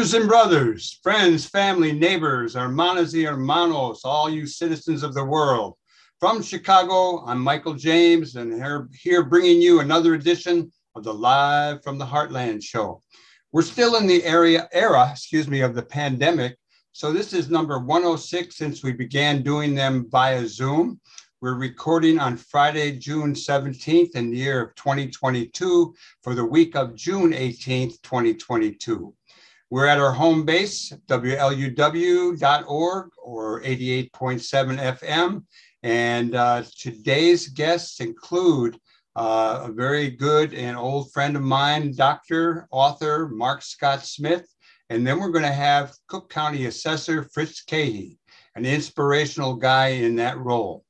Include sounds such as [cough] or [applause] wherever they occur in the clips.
Sisters and brothers, friends, family, neighbors, hermanas y hermanos, all you citizens of the world. From Chicago, I'm Michael James, and here, here bringing you another edition of the Live from the Heartland show. We're still in the area era, excuse me, of the pandemic. So this is number 106 since we began doing them via Zoom. We're recording on Friday, June 17th in the year of 2022 for the week of June 18th, 2022. We're at our home base, WLUW.org or 88.7 FM. And uh, today's guests include uh, a very good and old friend of mine, Dr. author Mark Scott Smith. And then we're going to have Cook County Assessor Fritz Kaegi, an inspirational guy in that role.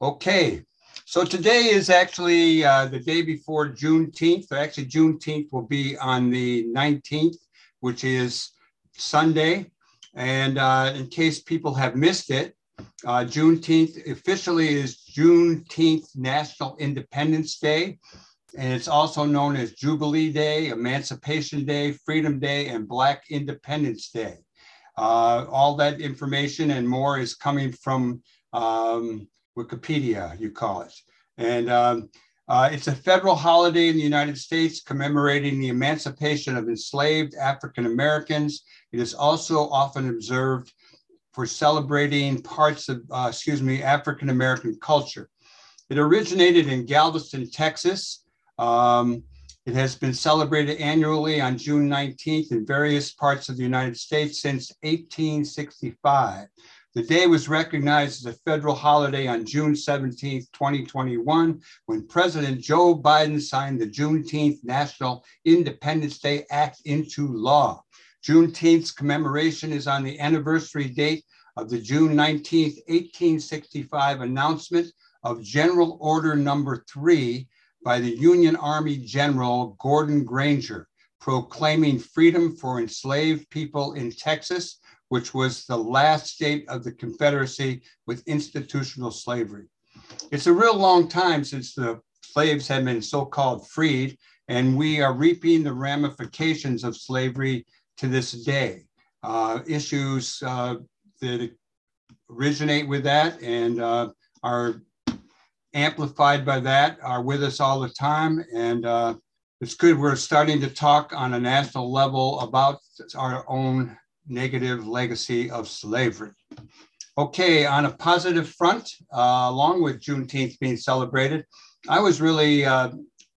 Okay, so today is actually uh, the day before Juneteenth. Actually, Juneteenth will be on the 19th, which is Sunday. And uh, in case people have missed it, uh, Juneteenth officially is Juneteenth National Independence Day. And it's also known as Jubilee Day, Emancipation Day, Freedom Day, and Black Independence Day. Uh, all that information and more is coming from um, Wikipedia, you call it. And um, uh, it's a federal holiday in the United States commemorating the emancipation of enslaved African Americans. It is also often observed for celebrating parts of, uh, excuse me, African American culture. It originated in Galveston, Texas. Um, it has been celebrated annually on June 19th in various parts of the United States since 1865. The day was recognized as a federal holiday on June 17, 2021, when President Joe Biden signed the Juneteenth National Independence Day Act into law. Juneteenth's commemoration is on the anniversary date of the June 19, 1865 announcement of General Order Number Three by the Union Army General Gordon Granger, proclaiming freedom for enslaved people in Texas which was the last state of the Confederacy with institutional slavery. It's a real long time since the slaves had been so called freed, and we are reaping the ramifications of slavery to this day. Uh, issues uh, that originate with that and uh, are amplified by that are with us all the time. And uh, it's good we're starting to talk on a national level about our own negative legacy of slavery. Okay, on a positive front, uh, along with Juneteenth being celebrated, I was really uh,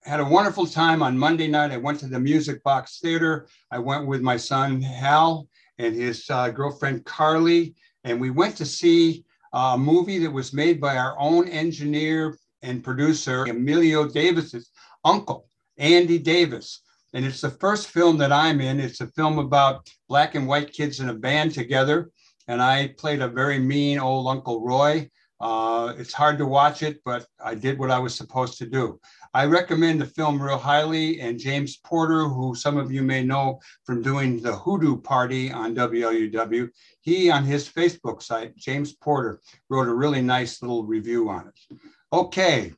had a wonderful time on Monday night. I went to the Music Box Theater. I went with my son Hal and his uh, girlfriend Carly, and we went to see a movie that was made by our own engineer and producer Emilio Davis's uncle, Andy Davis. And it's the first film that I'm in. It's a film about black and white kids in a band together. And I played a very mean old Uncle Roy. Uh, it's hard to watch it, but I did what I was supposed to do. I recommend the film real highly. And James Porter, who some of you may know from doing the Hoodoo Party on WLUW, he on his Facebook site, James Porter, wrote a really nice little review on it. Okay,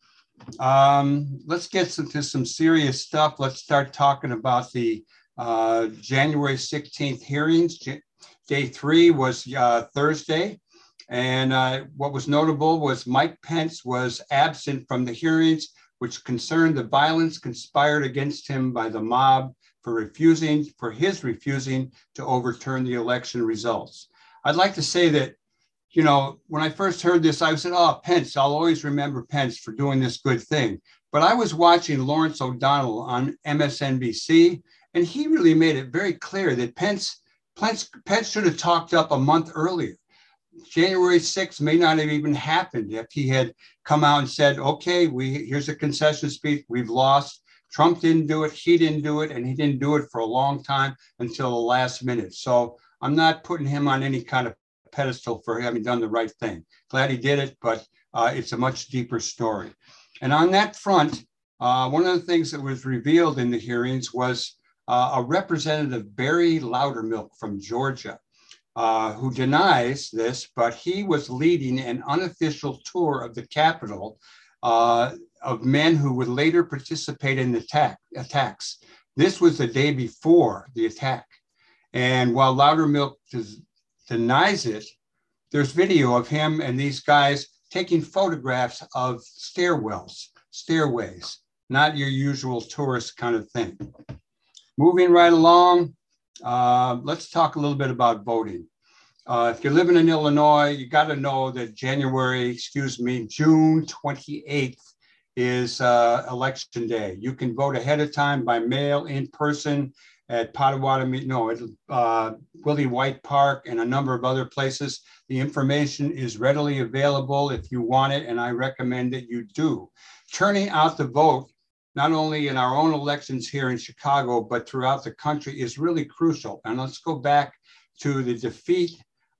um, let's get into some serious stuff. Let's start talking about the uh, January 16th hearings. Day three was uh, Thursday. And uh, what was notable was Mike Pence was absent from the hearings, which concerned the violence conspired against him by the mob for refusing, for his refusing to overturn the election results. I'd like to say that you know, when I first heard this, I said, oh, Pence, I'll always remember Pence for doing this good thing. But I was watching Lawrence O'Donnell on MSNBC, and he really made it very clear that Pence, Pence, Pence should have talked up a month earlier. January 6th may not have even happened if he had come out and said, okay, we here's a concession speech, we've lost. Trump didn't do it, he didn't do it, and he didn't do it for a long time until the last minute. So I'm not putting him on any kind of pedestal for having done the right thing. Glad he did it, but uh, it's a much deeper story. And on that front, uh, one of the things that was revealed in the hearings was uh, a representative, Barry Loudermilk from Georgia, uh, who denies this, but he was leading an unofficial tour of the Capitol uh, of men who would later participate in the attack, attacks. This was the day before the attack. And while Loudermilk denies it, there's video of him and these guys taking photographs of stairwells, stairways, not your usual tourist kind of thing. Moving right along, uh, let's talk a little bit about voting. Uh, if you're living in Illinois, you got to know that January, excuse me, June 28th is uh, election day. You can vote ahead of time by mail, in person at Potawatomi, no, at uh, Willye White Park and a number of other places. The information is readily available if you want it, and I recommend that you do. Turning out the vote not only in our own elections here in Chicago, but throughout the country is really crucial. And let's go back to the defeat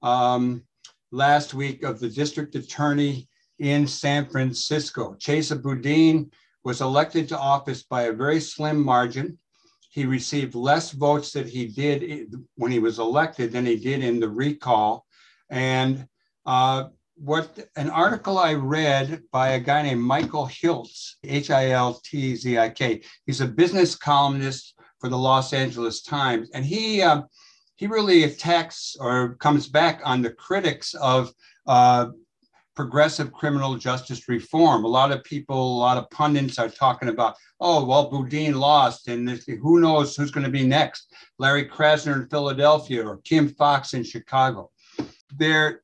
um, last week of the district attorney in San Francisco. Chesa Boudin was elected to office by a very slim margin. He received less votes that he did when he was elected than he did in the recall. And uh, what an article I read by a guy named Michael Hiltzik, H I L T Z I K. He's a business columnist for the Los Angeles Times, and he uh, he really attacks or comes back on the critics of uh, progressive criminal justice reform. A lot of people, a lot of pundits are talking about, oh, well, Boudin lost, and who knows who's going to be next? Larry Krasner in Philadelphia or Kim Foxx in Chicago. There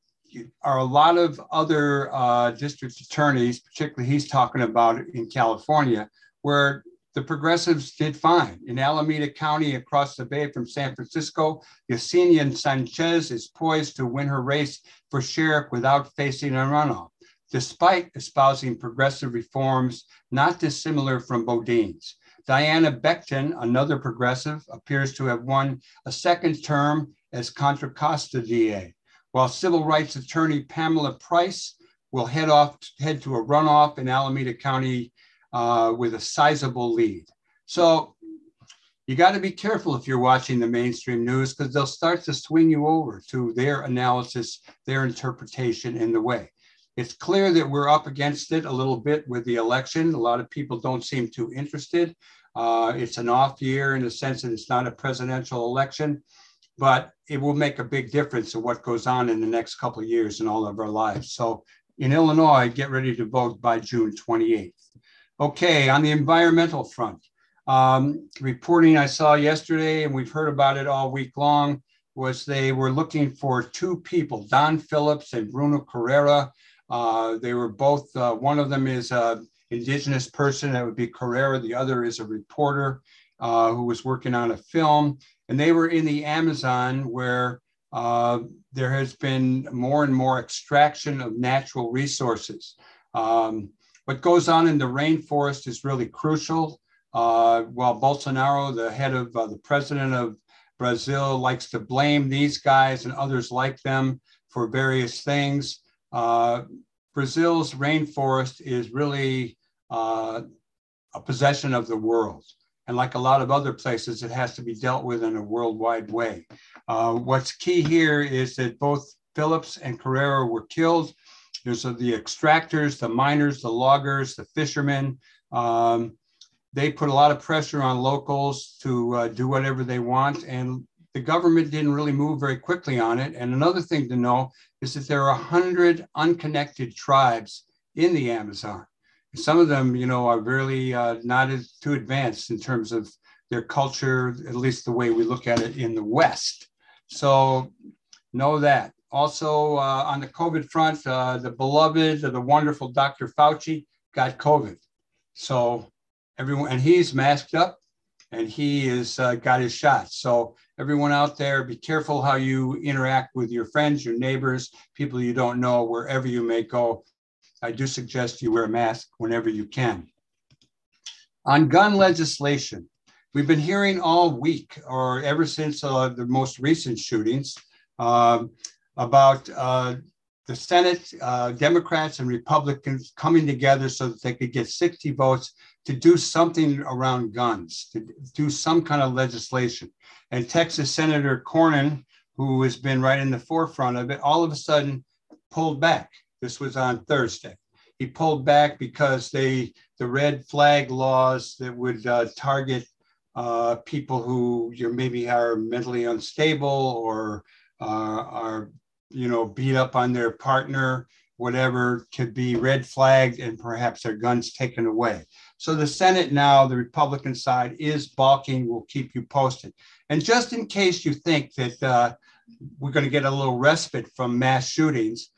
are a lot of other uh, district attorneys, particularly he's talking about in California, where the progressives did fine. In Alameda County, across the bay from San Francisco, Yesenia Sanchez is poised to win her race for sheriff without facing a runoff, despite espousing progressive reforms not dissimilar from Boudin's. Diana Becton, another progressive, appears to have won a second term as Contra Costa DA while civil rights attorney Pamela Price will head off head to a runoff in Alameda County uh, with a sizable lead. So you got to be careful if you're watching the mainstream news because they'll start to swing you over to their analysis, their interpretation in the way. It's clear that we're up against it a little bit with the election. A lot of people don't seem too interested. Uh, it's an off year in the sense that it's not a presidential election but it will make a big difference in what goes on in the next couple of years in all of our lives. So in Illinois, get ready to vote by June 28th. Okay, on the environmental front, um, reporting I saw yesterday, and we've heard about it all week long, was they were looking for two people, Don Phillips and Bruno Carrera. Uh, they were both, uh, one of them is an indigenous person, that would be Carrera. The other is a reporter uh, who was working on a film and they were in the Amazon where uh, there has been more and more extraction of natural resources. Um, what goes on in the rainforest is really crucial. Uh, while Bolsonaro, the head of uh, the president of Brazil, likes to blame these guys and others like them for various things, uh, Brazil's rainforest is really uh, a possession of the world. And like a lot of other places, it has to be dealt with in a worldwide way. Uh, what's key here is that both Phillips and Carrera were killed. There's the extractors, the miners, the loggers, the fishermen. Um, they put a lot of pressure on locals to uh, do whatever they want. And the government didn't really move very quickly on it. And another thing to know is that there are 100 unconnected tribes in the Amazon some of them, you know, are really uh, not as too advanced in terms of their culture, at least the way we look at it in the West. So know that. Also, uh, on the COVID front, uh, the beloved, the wonderful Dr. Fauci got COVID. So everyone, and he's masked up and he has uh, got his shot. So everyone out there, be careful how you interact with your friends, your neighbors, people you don't know, wherever you may go. I do suggest you wear a mask whenever you can. On gun legislation, we've been hearing all week or ever since uh, the most recent shootings uh, about uh, the Senate, uh, Democrats and Republicans coming together so that they could get 60 votes to do something around guns, to do some kind of legislation. And Texas Senator Cornyn, who has been right in the forefront of it, all of a sudden pulled back this was on Thursday. He pulled back because they the red flag laws that would uh, target uh, people who you maybe are mentally unstable or uh, are you know beat up on their partner, whatever, to be red flagged and perhaps their guns taken away. So the Senate now, the Republican side, is balking. We'll keep you posted. And just in case you think that uh, we're going to get a little respite from mass shootings.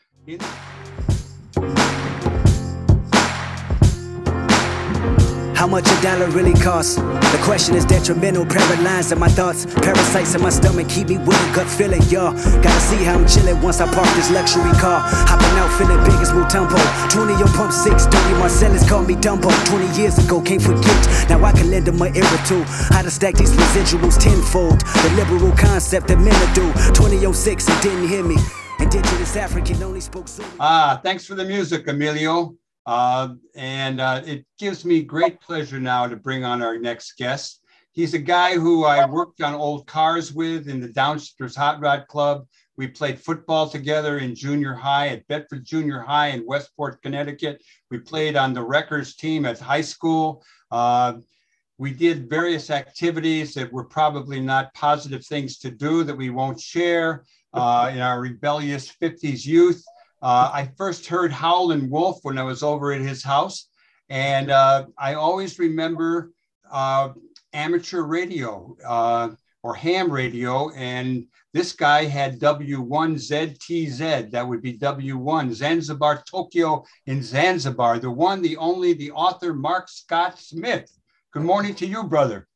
How much a dollar really costs? The question is detrimental, paralyzed in my thoughts. Parasites in my stomach keep me with a gut feeling, y'all. Gotta see how I'm chilling once I park this luxury car. Hopping out feeling big as Mutombo. 20 on pump 6, 30 Marcellus called me Dumbo. 20 years ago, can't forget. Now I can lend them my ear or two. How to stack these residuals tenfold. The liberal concept that men do. 2006, and didn't hear me. Indigenous African only spoke Zulu. Ah, thanks for the music, Emilio. Uh, and uh, it gives me great pleasure now to bring on our next guest. He's a guy who I worked on old cars with in the Downstairs Hot Rod Club. We played football together in junior high at Bedford Junior High in Westport, Connecticut. We played on the Wreckers team at high school. Uh, we did various activities that were probably not positive things to do that we won't share uh, in our rebellious 50s youth. Uh, I first heard Howlin' Wolf when I was over at his house. And uh, I always remember uh, amateur radio uh, or ham radio. And this guy had W1ZTZ. That would be W1, Zanzibar, Tokyo in Zanzibar. The one, the only, the author, Mark Scott Smith. Good morning to you, brother.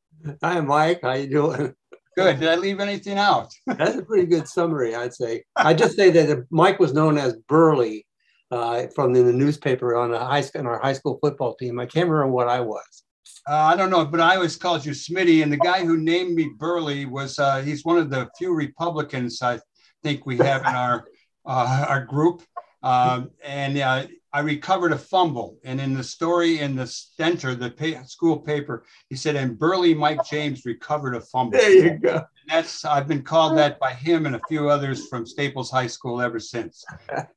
Hi, Mike. How you doing? Good. Did I leave anything out? [laughs] That's a pretty good summary, I'd say. I just say that Mike was known as Burley uh, from the, the newspaper on high on our high school football team. I can't remember what I was. Uh, I don't know, but I always called you Smitty. And the guy who named me Burley was uh, he's one of the few Republicans I think we have in our [laughs] uh, our group. Um, and uh, I recovered a fumble. And in the story in the center, the pay, school paper, he said, and Burley Mike James recovered a fumble. There you go. And that's I've been called that by him and a few others from Staples High School ever since.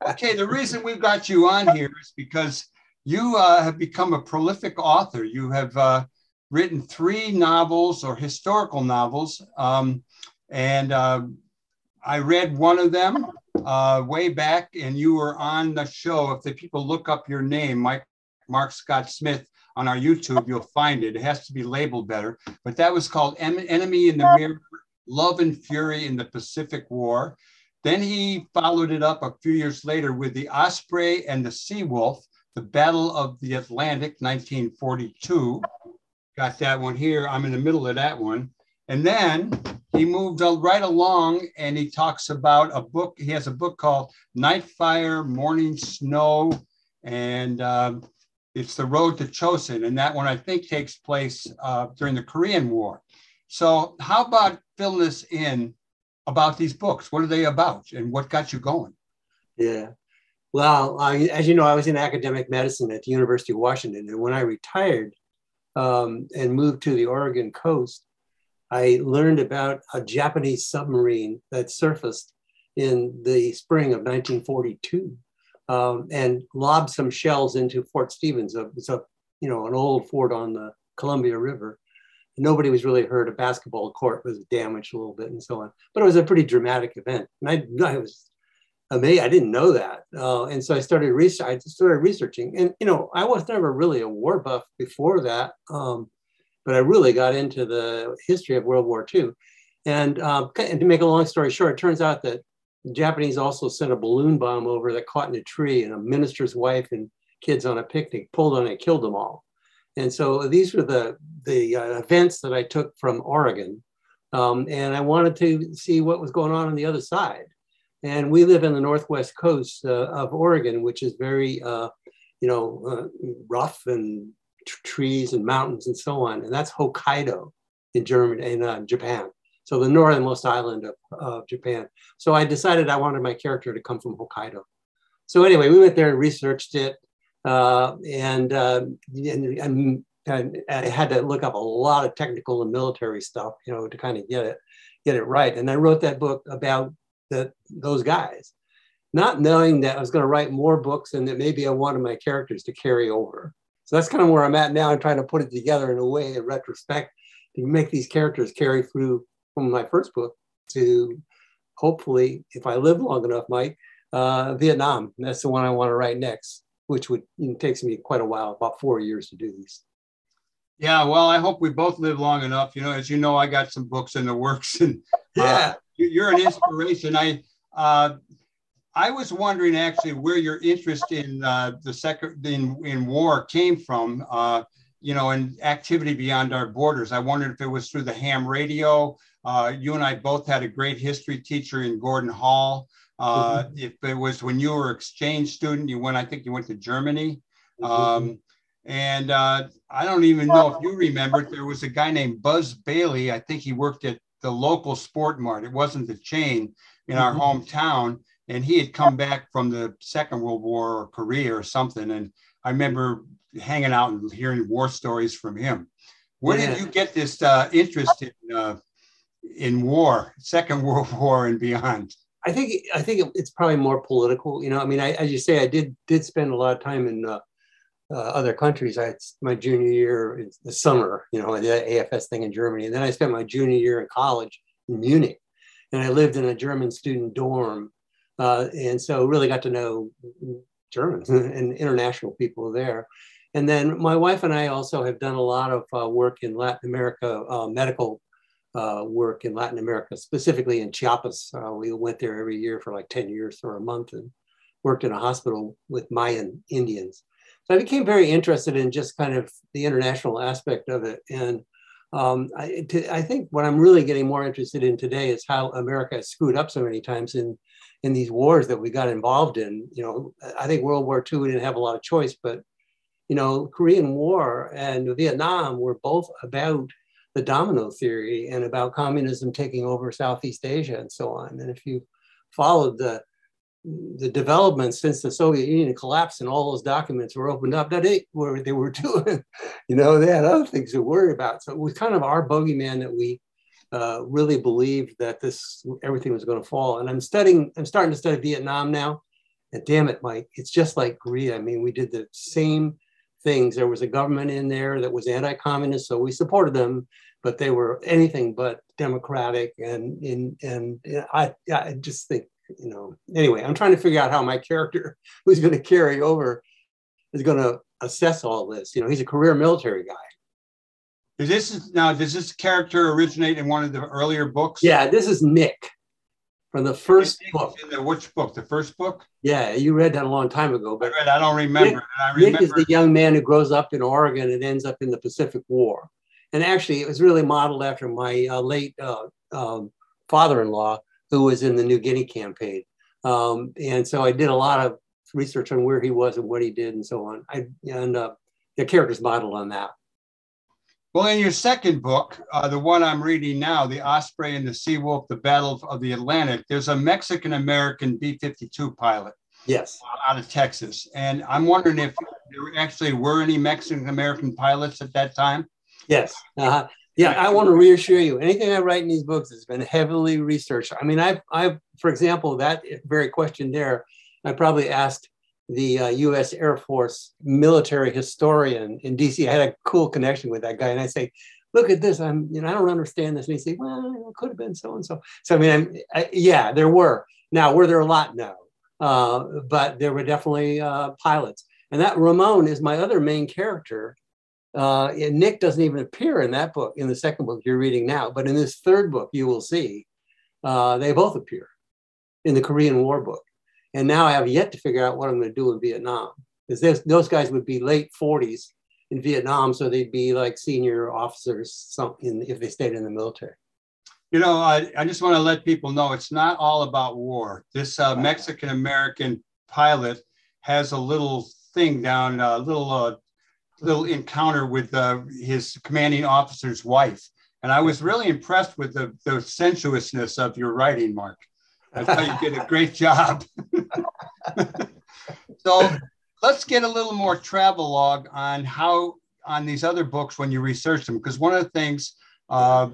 Okay, the reason we've got you on here is because you uh, have become a prolific author. You have uh, written three novels or historical novels, um, and uh, I read one of them uh, way back, and you were on the show. If the people look up your name, Mike Mark Scott Smith, on our YouTube, you'll find it. It has to be labeled better, but that was called Enemy in the Mirror: Love and Fury in the Pacific War. Then he followed it up a few years later with the Osprey and the Sea Wolf, the Battle of the Atlantic, 1942. Got that one here. I'm in the middle of that one. And then he moved right along and he talks about a book. He has a book called Night Fire, Morning Snow, and um, it's The Road to Chosin. And that one, I think, takes place uh, during the Korean War. So, how about filling us in about these books? What are they about and what got you going? Yeah. Well, I, as you know, I was in academic medicine at the University of Washington. And when I retired um, and moved to the Oregon coast, I learned about a Japanese submarine that surfaced in the spring of 1942 um, and lobbed some shells into Fort Stevens. It's a, you know, an old fort on the Columbia River. Nobody was really hurt. A basketball court was damaged a little bit and so on. But it was a pretty dramatic event. And I, I was amazed. I didn't know that. Uh, and so I started research. I started researching. And, you know, I was never really a war buff before that. Um, but I really got into the history of World War II. And, um, and to make a long story short, it turns out that the Japanese also sent a balloon bomb over that caught in a tree, and a minister's wife and kids on a picnic pulled on it, killed them all. And so these were the the uh, events that I took from Oregon, um, and I wanted to see what was going on on the other side. And we live in the northwest coast uh, of Oregon, which is very, uh, you know, uh, rough and trees and mountains and so on. And that's Hokkaido in Germany, in uh, Japan. So the northernmost island of, of Japan. So I decided I wanted my character to come from Hokkaido. So anyway, we went there and researched it. Uh, and, uh, and, and, and, I had to look up a lot of technical and military stuff, you know, to kind of get it, get it right. And I wrote that book about the, those guys, not knowing that I was going to write more books and that maybe I wanted my characters to carry over. So that's kind of where I'm at now. I'm trying to put it together in a way in retrospect. to make these characters carry through from my first book to hopefully, if I live long enough, Mike, uh, Vietnam. That's the one I want to write next, which would takes me quite a while, about four years to do these. Yeah, well, I hope we both live long enough. You know, as you know, I got some books in the works, and uh, yeah, you're an inspiration. I uh, I was wondering actually where your interest in uh, the second in, in war came from. Uh, you know, and activity beyond our borders. I wondered if it was through the ham radio. Uh, you and I both had a great history teacher in Gordon Hall. Uh, mm-hmm. If it was when you were exchange student, you went. I think you went to Germany. Mm-hmm. Um, and uh, I don't even know if you remember. There was a guy named Buzz Bailey. I think he worked at the local sport mart. It wasn't the chain in our mm-hmm. hometown, and he had come back from the Second World War or Korea or something. And I remember hanging out and hearing war stories from him. Where yeah. did you get this uh, interest in uh, in war, Second [laughs] World War and beyond? I think I think it's probably more political. You know, I mean, I, as you say, I did did spend a lot of time in uh, uh, other countries. I my junior year in the summer, you know, the AFS thing in Germany, and then I spent my junior year in college in Munich, and I lived in a German student dorm, uh, and so really got to know Germans [laughs] and international people there. And then my wife and I also have done a lot of uh, work in Latin America, uh, medical uh, work in Latin America, specifically in Chiapas. Uh, we went there every year for like 10 years for a month and worked in a hospital with Mayan Indians. So I became very interested in just kind of the international aspect of it. And um, I, I, think what I'm really getting more interested in today is how America has screwed up so many times in, in these wars that we got involved in. You know, I think World War II, we didn't have a lot of choice, but you know, Korean War and Vietnam were both about the domino theory and about communism taking over Southeast Asia and so on. And if you followed the the developments since the Soviet Union collapsed and all those documents were opened up, that it were they were [laughs] doing, you know, they had other things to worry about. So it was kind of our bogeyman that we uh, really believed that this everything was going to fall. And I'm studying, I'm starting to study Vietnam now. And damn it, Mike, it's just like Korea. I mean, we did the same things. There was a government in there that was anti-communist, so we supported them, but they were anything but democratic. And and and I I just think you know. Anyway, I'm trying to figure out how my character, [laughs] who's going to carry over, is going to assess all this. You know, he's a career military guy. Is this now? Does this character originate in one of the earlier books? Yeah, this is Nick from the first book. In the, which book? The first book? Yeah, you read that a long time ago. But I, read, I don't remember. Nick, I remember. Nick is the young man who grows up in Oregon and ends up in the Pacific War. And actually, it was really modeled after my uh, late uh, um, father-in-law, who was in the New Guinea campaign. Um, and so I did a lot of research on where he was and what he did and so on. I and uh, the character's modeled on that. Well, in your second book, uh, the one I'm reading now, The Osprey and the Seawolf, The Battle of the Atlantic, there's a Mexican American B 52 pilot. Yes. Out of Texas. And I'm wondering if there actually were any Mexican American pilots at that time? Yes. Uh-huh. Yeah, I want to reassure you. Anything I write in these books has been heavily researched. I mean, I've, I've, for example, that very question there, I probably asked the uh, U.S. Air Force military historian in D.C. I had a cool connection with that guy, and I say, "Look at this. I'm, you know, I don't understand this." And he say, "Well, it could have been so and so." So I mean, I, yeah, there were. Now, were there a lot? No, uh, but there were definitely uh, pilots, and that Ramon is my other main character. Uh, Nick doesn't even appear in that book in the second book you're reading now, but in this third book you will see uh, they both appear in the Korean War book. And now I have yet to figure out what I'm going to do in Vietnam because those guys would be late 40s in Vietnam, so they'd be like senior officers some in, if they stayed in the military. You know, I, I just want to let people know it's not all about war. This uh, Mexican American pilot has a little thing down, a little uh, little encounter with uh, his commanding officer's wife, and I was really impressed with the, the sensuousness of your writing, Mark. I [laughs] thought you did a great job. [laughs] so let's get a little more travel log on how on these other books when you research them, because one of the things uh,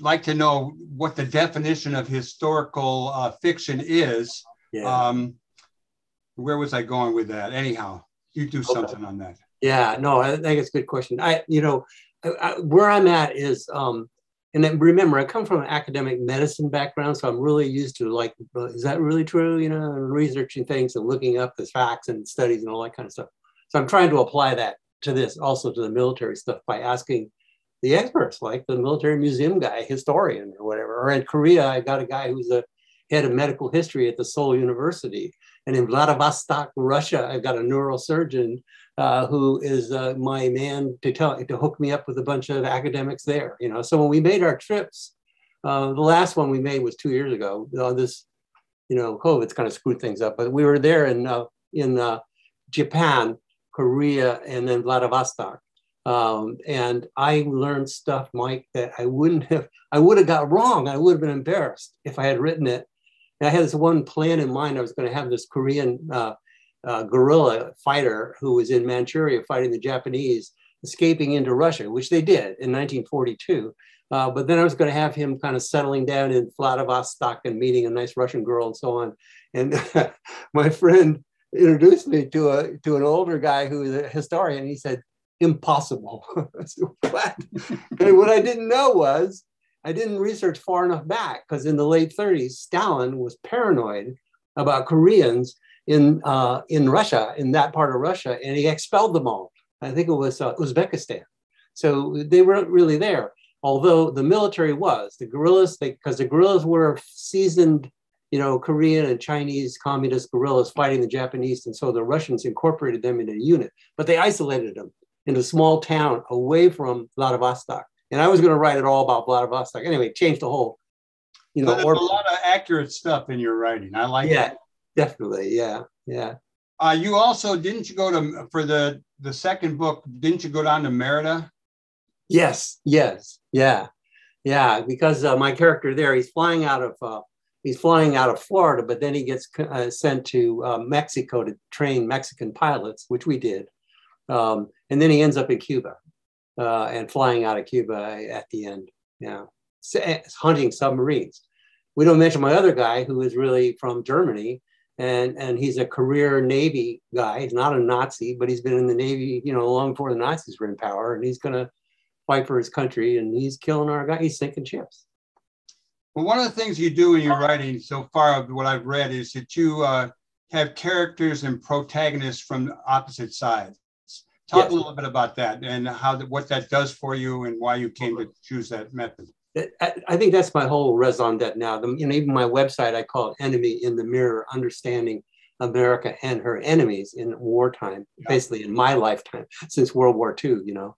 like to know what the definition of historical uh, fiction is. Yeah. Um, where was I going with that? Anyhow, you do something on that. Yeah, no, I think it's a good question. I, you know, I, I, where I'm at is, um, and then remember, I come from an academic medicine background, so I'm really used to like, is that really true? You know, and researching things and looking up the facts and studies and all that kind of stuff. So I'm trying to apply that to this, also to the military stuff by asking the experts, like the military museum guy, historian or whatever. Or in Korea, I got a guy who's a head of medical history at the Seoul University. And in Vladivostok, Russia, I've got a neurosurgeon uh, who is uh, my man to tell to hook me up with a bunch of academics there. You know, so when we made our trips, uh, the last one we made was two years ago. Uh, this, you know, COVID's kind of screwed things up, but we were there in uh, in Japan, Korea, and then Vladivostok. Um, and I learned stuff, Mike, that I wouldn't have, I would have got wrong. I would have been embarrassed if I had written it. And I had this one plan in mind. I was going to have this Korean uh, uh, guerrilla fighter who was in Manchuria fighting the Japanese, escaping into Russia, which they did in 1942. Uh, but then I was going to have him kind of settling down in Vladivostok and meeting a nice Russian girl and so on. And [laughs] my friend introduced me to a to an older guy who is a historian. He said, impossible. [laughs] what? [laughs] and what I didn't know was I didn't research far enough back because in the late 30s, Stalin was paranoid about Koreans in uh, in Russia, in that part of Russia, and he expelled them all. I think it was uh, Uzbekistan. So they weren't really there. Although the military was the guerrillas, because the guerrillas were seasoned, you know, Korean and Chinese communist guerrillas fighting the Japanese, and so the Russians incorporated them into a unit, but they isolated them in a small town away from Vladivostok. And I was going to write it all about Vladivostok. Anyway, change the whole, you know. there's a lot of accurate stuff in your writing. I like yeah, it. Definitely. Yeah, yeah. Uh, you also didn't you go to for the the second book? Didn't you go down to Merida? Yes, yes, yeah, yeah. Because uh, my character there, he's flying out of uh, he's flying out of Florida, but then he gets uh, sent to uh, Mexico to train Mexican pilots, which we did. Um, and then he ends up in Cuba uh, and flying out of Cuba at the end. Yeah, eh, hunting submarines. We don't mention my other guy who is really from Germany, and and he's a career Navy guy. He's not a Nazi, but he's been in the Navy, you know, long before the Nazis were in power, and he's gonna fight for his country, and he's killing our guy. He's sinking ships. Well, one of the things you do in your writing so far, of what I've read, is that you uh, have characters and protagonists from opposite sides. Talk yes. a little bit about that and how what that does for you and why you came to choose that method. I think that's my whole raison d'etre now. The, you know, even my website, I call it "Enemy in the Mirror: Understanding America and Her Enemies in Wartime." Yeah. Basically, in my lifetime since World War II. You know,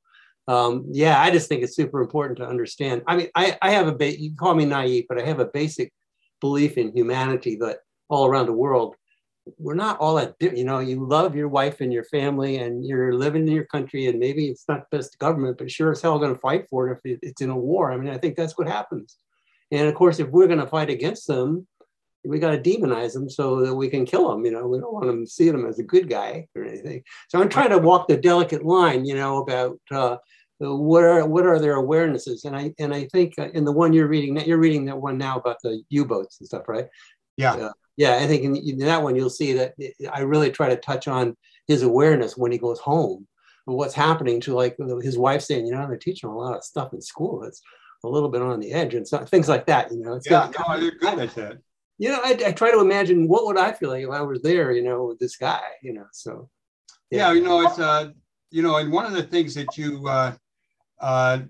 um, yeah, I just think it's super important to understand. I mean, I, I have a ba- you call me naive, but I have a basic belief in humanity that all around the world we're not all that you know you love your wife and your family and you're living in your country and maybe it's not the best government but sure as hell going to fight for it if it's in a war. I mean i think that's what happens. And of course if we're going to fight against them we got to demonize them so that we can kill them you know we don't want them to see them as a good guy or anything. So i'm trying to walk the delicate line you know about uh, what are what are their awarenesses? And i and i think uh, in the one you're reading you're reading that one now about the u-boats and stuff right? Yeah. Uh, yeah, I think in, in, that one you'll see that I really try to touch on his awareness when he goes home of what's happening to like his wife saying, you know, they're teaching a lot of stuff in school that's a little bit on the edge and so, things like that. You know, it's yeah, got, no, you're good at that. You know, I, I, try to imagine what would I feel like if I was there, you know, with this guy, you know. So yeah, yeah you know, it's uh, you know, and one of the things that you uh, uh,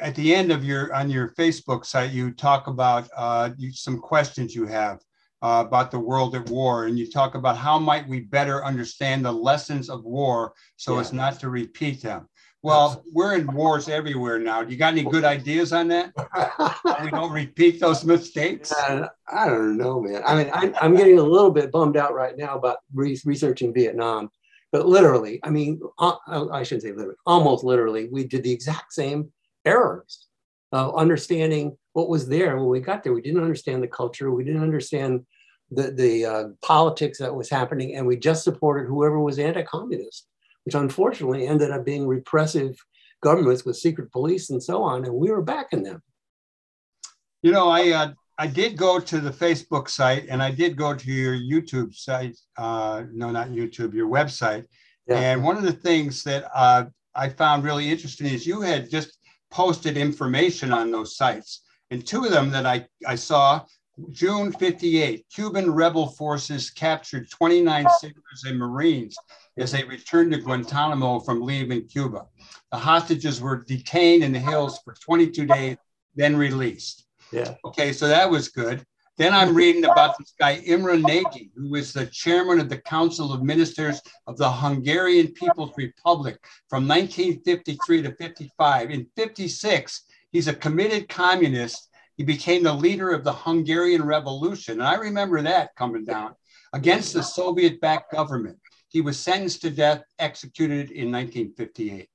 at the end of your on your Facebook site, you talk about uh, you, some questions you have uh, about the world at war, and you talk about how might we better understand the lessons of war so yeah. as not to repeat them. Well, we're in wars everywhere now. Do you got any good [laughs] ideas on [laughs] that? we don't repeat those mistakes. Uh, I don't know, man. I mean, I, am getting a little bit bummed out right now about re- researching Vietnam, but literally, I mean, uh, I shouldn't say literally, almost literally, we did the exact same errors of understanding what was there when we got there. We didn't understand the culture. We didn't understand the, the uh, politics that was happening. And we just supported whoever was anti communist, which unfortunately ended up being repressive governments with secret police and so on. And we were backing them. You know, I, uh, I did go to the Facebook site and I did go to your YouTube site. Uh, no, not YouTube, your website. Yeah. And one of the things that uh, I found really interesting is you had just posted information on those sites. And two of them that I, I saw, June 58, Cuban rebel forces captured 29 sailors and Marines as they returned to Guantanamo from leaving Cuba. The hostages were detained in the hills for 22 days, then released. Yeah. Okay, so that was good. Then I'm reading about this guy, Imre Nagy, who was the chairman of the Council of Ministers of the Hungarian People's Republic from 1953 to 55. In 56, he's a committed communist. He became the leader of the Hungarian Revolution. And I remember that coming down against the Soviet backed government. He was sentenced to death, executed in 1958.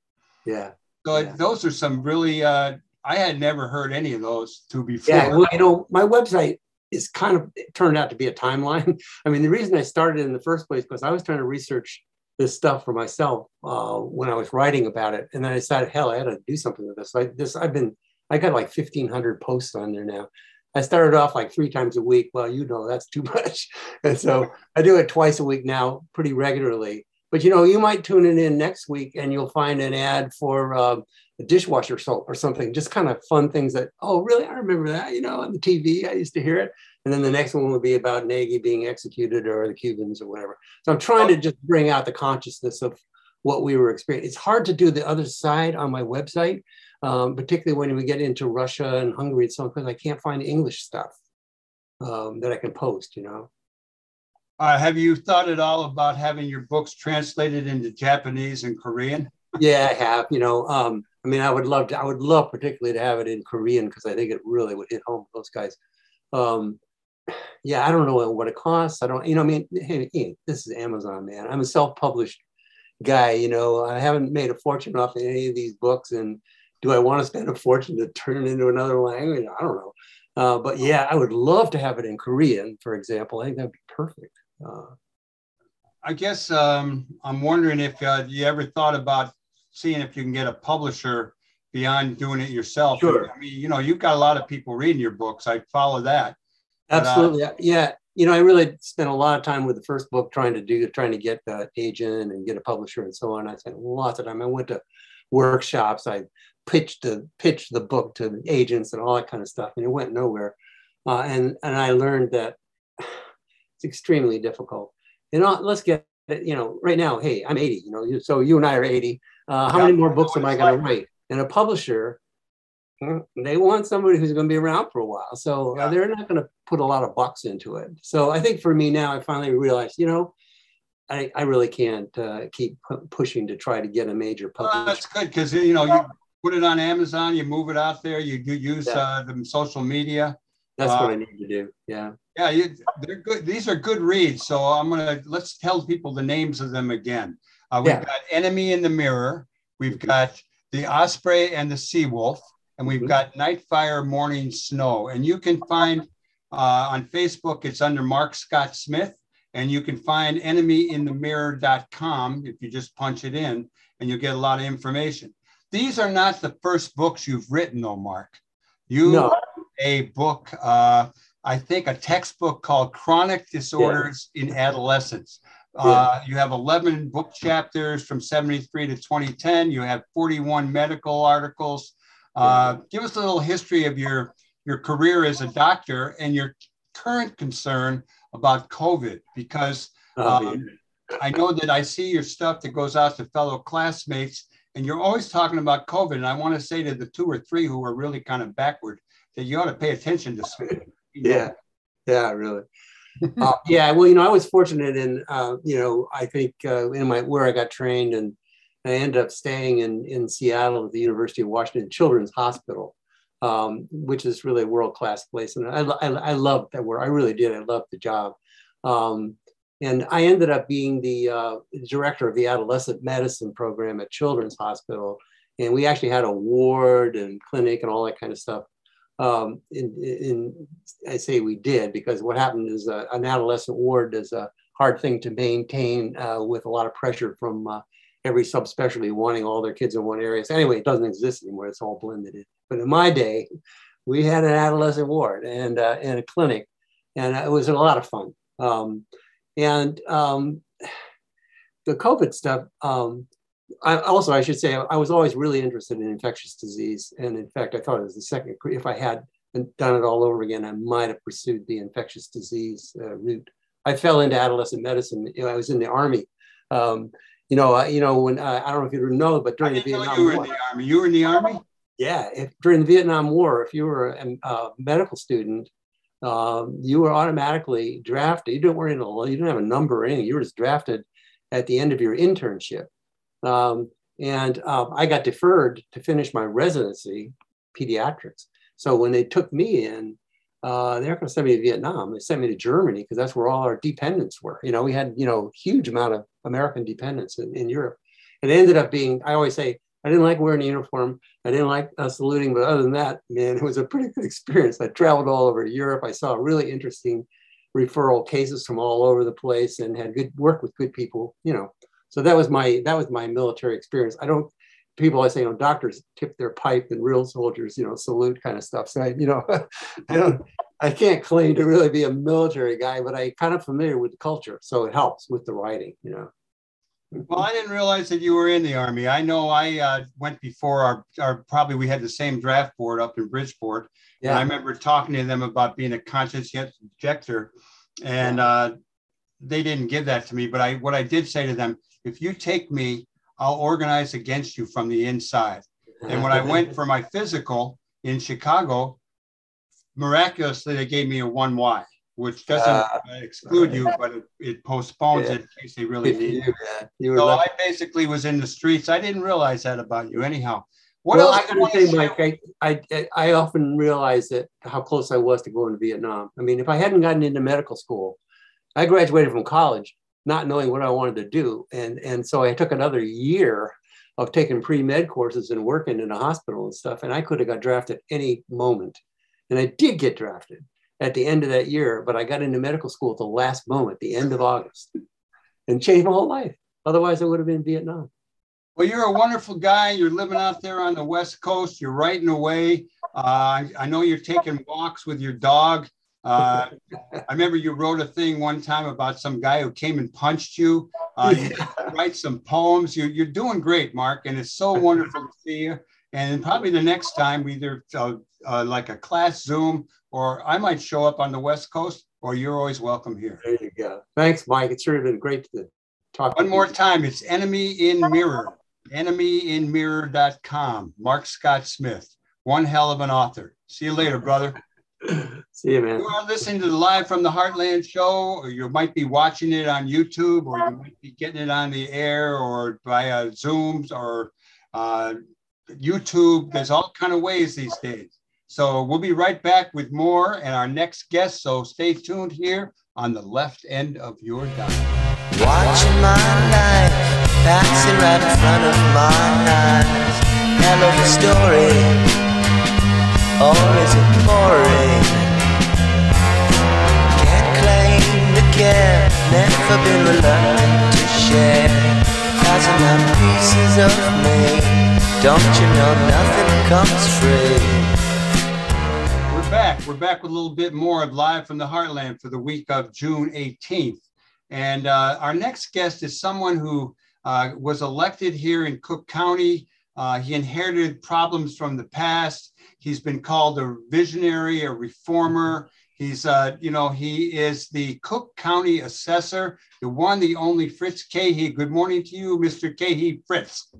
Yeah. So Yeah. those are some really, uh, I had never heard any of those two before. Yeah, well, you know, my website is kind of it turned out to be a timeline. [laughs] I mean, the reason I started in the first place because I was trying to research this stuff for myself uh, when I was writing about it, and then I decided, hell, I had to do something with this. So I, this I've been, I got like fifteen hundred posts on there now. I started off like three times a week. Well, you know, that's too [laughs] much, and so I do it twice a week now, pretty regularly. But you know, you might tune it in next week, and you'll find an ad for. Uh, a dishwasher soap or something, just kind of fun things that, oh, really? I remember that, you know, on the TV, I used to hear it. And then the next one would be about Nagy being executed or the Cubans or whatever. So I'm trying to just bring out the consciousness of what we were experiencing. It's hard to do the other side on my website, um, particularly when we get into Russia and Hungary and so on, because I can't find English stuff um, that I can post, you know. Uh, have you thought at all about having your books translated into Japanese and Korean? yeah, I have. You know, um, I mean, I would love to. I would love particularly to have it in Korean because I think it really would hit home with those guys. Um, yeah, I don't know what it costs. I don't. You know, I mean, hey, hey, this is Amazon, man. I'm a self-published guy. You know, I haven't made a fortune off of any of these books, and do I want to spend a fortune to turn it into another language? I don't know. Uh, but yeah, I would love to have it in Korean, for example. I think that'd be perfect. Uh, I guess um, I'm wondering if uh, you ever thought about seeing if you can get a publisher beyond doing it yourself. Sure. I mean, you know, you've got a lot of people reading your books. I follow that. But, uh, Absolutely. yeah. You know, I really spent a lot of time with the first book trying to do, trying to get the agent and get a publisher and so on. I spent lots of time. I went to workshops. I pitched the pitched the book to agents and all that kind of stuff, and it went nowhere. Uh, and and I learned that [sighs] it's extremely difficult. And uh, let's get you know right now. Hey, I'm 80. You know, so you and I are 80. Uh, how Yeah, many more books am I going to write? And a publisher, mm, they want somebody who's going to be around for a while. So uh, Yeah. they're not going to put a lot of bucks into it. So I think for me now, I finally realized, you know, I, I really can't uh, keep pu- pushing to try to get a major Well, publisher. that's good because you know you put it on Amazon, you move it out there, you, you use Yeah. uh, the social media. That's uh, what I need to do. Yeah. Yeah, you, they're good. These are good reads. So I'm gonna let's tell people the names of them again. Uh, we've Yeah. got Enemy in the Mirror. We've got The Osprey and the Sea Wolf, and we've Mhm. got Nightfire Morning Snow. And you can find uh, on Facebook. It's under Mark Scott Smith, and you can find enemyinthemirror.com if you just punch it in, and you'll get a lot of information. These are not the first books you've written, though, Mark. You No. a book, uh, I think a textbook called Chronic Disorders in Adolescence. Uh, you have 11 book chapters from 73 to 2010. You have 41 medical articles. Uh, give us a little history of your, your career as a doctor and your current concern about COVID, because Oh, Um, I know that I see your stuff that goes out to fellow classmates, and you're always talking about COVID. And I want to say to the two or three who are really kind of backward that you ought to pay attention to. yeah. Yeah, really. [laughs] uh, yeah, well, you know, I was fortunate in, uh, you know, I think uh, in my where I got trained, and I ended up staying in in Seattle at the University of Washington Children's Hospital, um, which is really a world class place, and I I, I loved that work. I really did. I loved the job, um, and I ended up being the uh, director of the adolescent medicine program at Children's Hospital, and we actually had a ward and clinic and all that kind of stuff um, in, in, I say we did because what happened is uh, an adolescent ward is a hard thing to maintain uh, with a lot of pressure from uh, every subspecialty wanting all their kids in one area. So anyway, it doesn't exist anymore. It's all blended in. But in my day, we had an adolescent ward and, uh, and a clinic, and it was a lot of fun. Um, and um, the COVID stuff, um, I, also, I should say, I was always really interested in infectious disease. And in fact, I thought it was the second, if I had done it all over again, I might have pursued the infectious disease uh, route. I fell into adolescent medicine. You know, I was in the army. Um, you know, uh, you know, when uh, I don't know if you know, but during the Vietnam you were War, in the army. You were in the army. Yeah, if, during the Vietnam War, if you were a, a medical student, um, you were automatically drafted. You didn't worry, you didn't have a number or anything. You were just drafted at the end of your internship. Um, and uh, I got deferred to finish my residency, pediatrics. So when they took me in, uh, they're going to send me to Vietnam. They sent me to Germany because that's where all our dependents were. You know, we had you know huge amount of American dependents in, in Europe. It ended up being. I always say I didn't like wearing a uniform. I didn't like uh, saluting, but other than that, man, [laughs] it was a pretty good experience. I traveled all over Europe. I saw really interesting referral cases from all over the place and had good work with good people. You know, so that was my that was my military experience. I don't people I say, you know, doctors tip their pipe and real soldiers, you know, salute kind of stuff. So I, you know, [laughs] I don't I can't claim to really be a military guy, but I kind of familiar with the culture. So it helps with the writing, you know. Well, I didn't realize that you were in the army. I know I uh, went before our, our probably we had the same draft board up in Bridgeport. Yeah. And I remember talking to them about being a conscientious objector, and uh, they didn't give that to me. But I what I did say to them, if you take me, I'll organize against you from the inside. And when I [laughs] went for my physical in Chicago, miraculously they gave me a one Y, which doesn't uh, exclude you, but it, it postpones yeah. it in case they really [laughs] need you. Yeah. So I basically was in the streets. I didn't realize that about you, anyhow. What well, else? I gotta say, Mike, I, I, I often realize that how close I was to going to Vietnam. I mean, if I hadn't gotten into medical school, I graduated from college not knowing what I wanted to do. And, and so I took another year of taking pre-med courses and working in a hospital and stuff. And I could have got drafted any moment. And I did get drafted at the end of that year, but I got into medical school at the last moment, the end of August, and changed my whole life. Otherwise, I would have been in Vietnam. Well, you're a wonderful guy. You're living out there on the West Coast. You're writing away. Uh, I know you're taking walks with your dog. Uh, I remember you wrote a thing one time about some guy who came and punched you. Uh, you [laughs] write some poems. You, you're doing great, Mark, and it's so wonderful to see you. And probably the next time, either uh, uh, like a class Zoom, or I might show up on the West Coast, or you're always welcome here. There you go. Thanks, Mike. It's really been great to talk. One more you. time. It's Enemy in Mirror, enemyinmirror.com. Mark Scott Smith, one hell of an author. See you later, brother. [laughs] See you, man. You are listening to the Live from the Heartland show, or you might be watching it on YouTube, or you might be getting it on the air, or via Zooms, or uh, YouTube. There's all kind of ways these days. So we'll be right back with more and our next guest. So stay tuned here on the left end of your dial. Watching my life passing right in front of my eyes. Story or is it boring? Can't claim care, never been reluctant to share. Thousand pieces of me, don't you know nothing comes free? We're back. With a little bit more of Live from the Heartland for the week of June 18th. And uh, our next guest is someone who uh, was elected here in Cook County. Uh, he inherited problems from the past. He's been called a visionary, a reformer. He's, uh, you know, he is the Cook County assessor, the one, the only Fritz Kaegi. Good morning to you, Mr. Kaegi Fritz.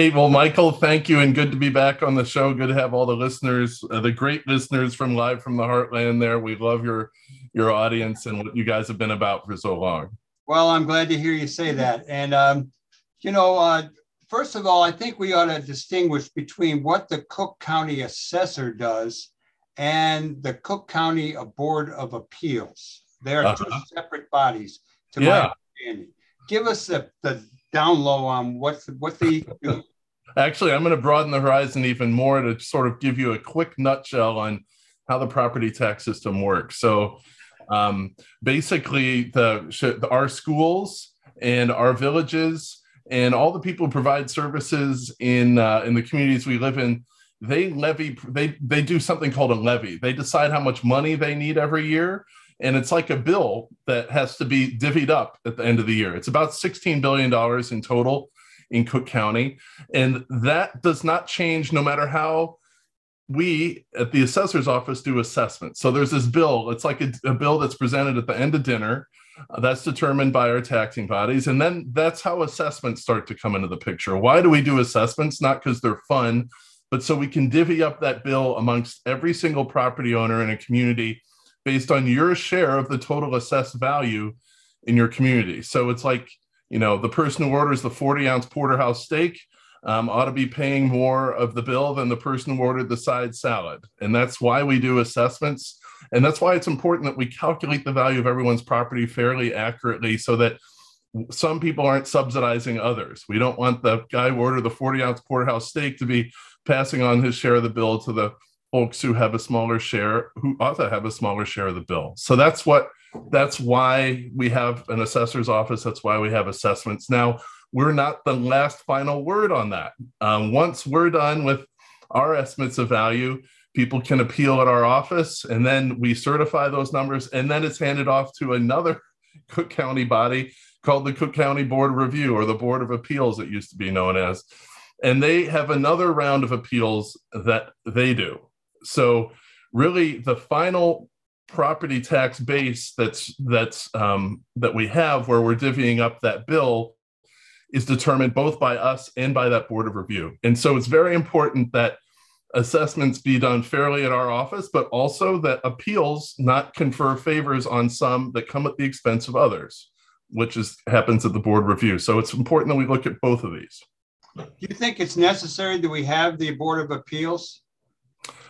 Hey, well, Michael, thank you, and good to be back on the show. Good to have all the listeners, uh, the great listeners from Live from the Heartland. There, we love your your audience and what you guys have been about for so long. Well, I'm glad to hear you say that. And um, you know, uh, first of all, I think we ought to distinguish between what the Cook County assessor does and the Cook County Board of Appeals. They are uh-huh. two separate bodies, to yeah. my understanding. Give us the, the down low on what what they do. Actually, I'm going to broaden the horizon even more to sort of give you a quick nutshell on how the property tax system works. So, um, basically, the our schools and our villages and all the people who provide services in uh, in the communities we live in they levy they they do something called a levy they decide how much money they need every year and it's like a bill that has to be divvied up at the end of the year it's about 16 billion dollars in total in Cook County. And that does not change no matter how we at the assessor's office do assessments. So there's this bill, it's like a, a bill that's presented at the end of dinner. Uh, that's determined by our taxing bodies. And then that's how assessments start to come into the picture. Why do we do assessments? Not because they're fun, but so we can divvy up that bill amongst every single property owner in a community based on your share of the total assessed value in your community. So it's like, you know, the person who orders the 40 ounce porterhouse steak um, ought to be paying more of the bill than the person who ordered the side salad. And that's why we do assessments. And that's why it's important that we calculate the value of everyone's property fairly accurately so that some people aren't subsidizing others. We don't want the guy who ordered the 40 ounce porterhouse steak to be passing on his share of the bill to the folks who have a smaller share, who to have a smaller share of the bill. So that's what that's why we have an assessor's office. That's why we have assessments. Now, we're not the last final word on that. Um, once we're done with our estimates of value, people can appeal at our office, and then we certify those numbers, and then it's handed off to another [laughs] Cook County body called the Cook County Board of Review or the Board of Appeals, it used to be known as. And they have another round of appeals that they do. So, really, the final property tax base that's that's um, that we have where we're divvying up that bill is determined both by us and by that board of review. And so it's very important that assessments be done fairly at our office but also that appeals not confer favors on some that come at the expense of others which is happens at the board review. So it's important that we look at both of these. Do you think it's necessary that we have the board of appeals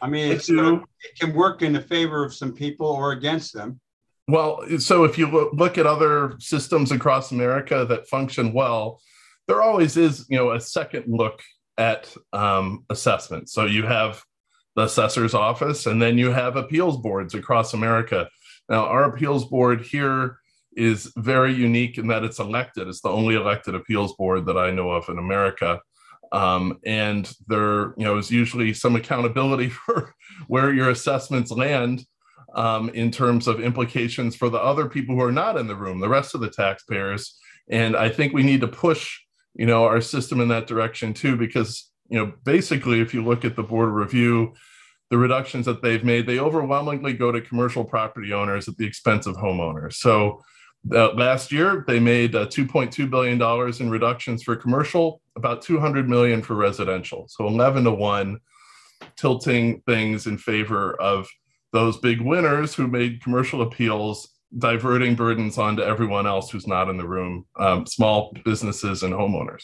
I mean, it can work in the favor of some people or against them. Well, so if you look at other systems across America that function well, there always is, you know, a second look at um, assessment. So you have the assessor's office, and then you have appeals boards across America. Now, our appeals board here is very unique in that it's elected. It's the only elected appeals board that I know of in America. Um, and there, you know, is usually some accountability [laughs] for where your assessments land um, in terms of implications for the other people who are not in the room, the rest of the taxpayers. And I think we need to push, you know, our system in that direction too, because you know, basically, if you look at the board review, the reductions that they've made, they overwhelmingly go to commercial property owners at the expense of homeowners. So uh, last year, they made uh, 2.2 billion dollars in reductions for commercial, about 200 million for residential. So 11 to one, tilting things in favor of those big winners who made commercial appeals, diverting burdens onto everyone else who's not in the room, um, small businesses and homeowners.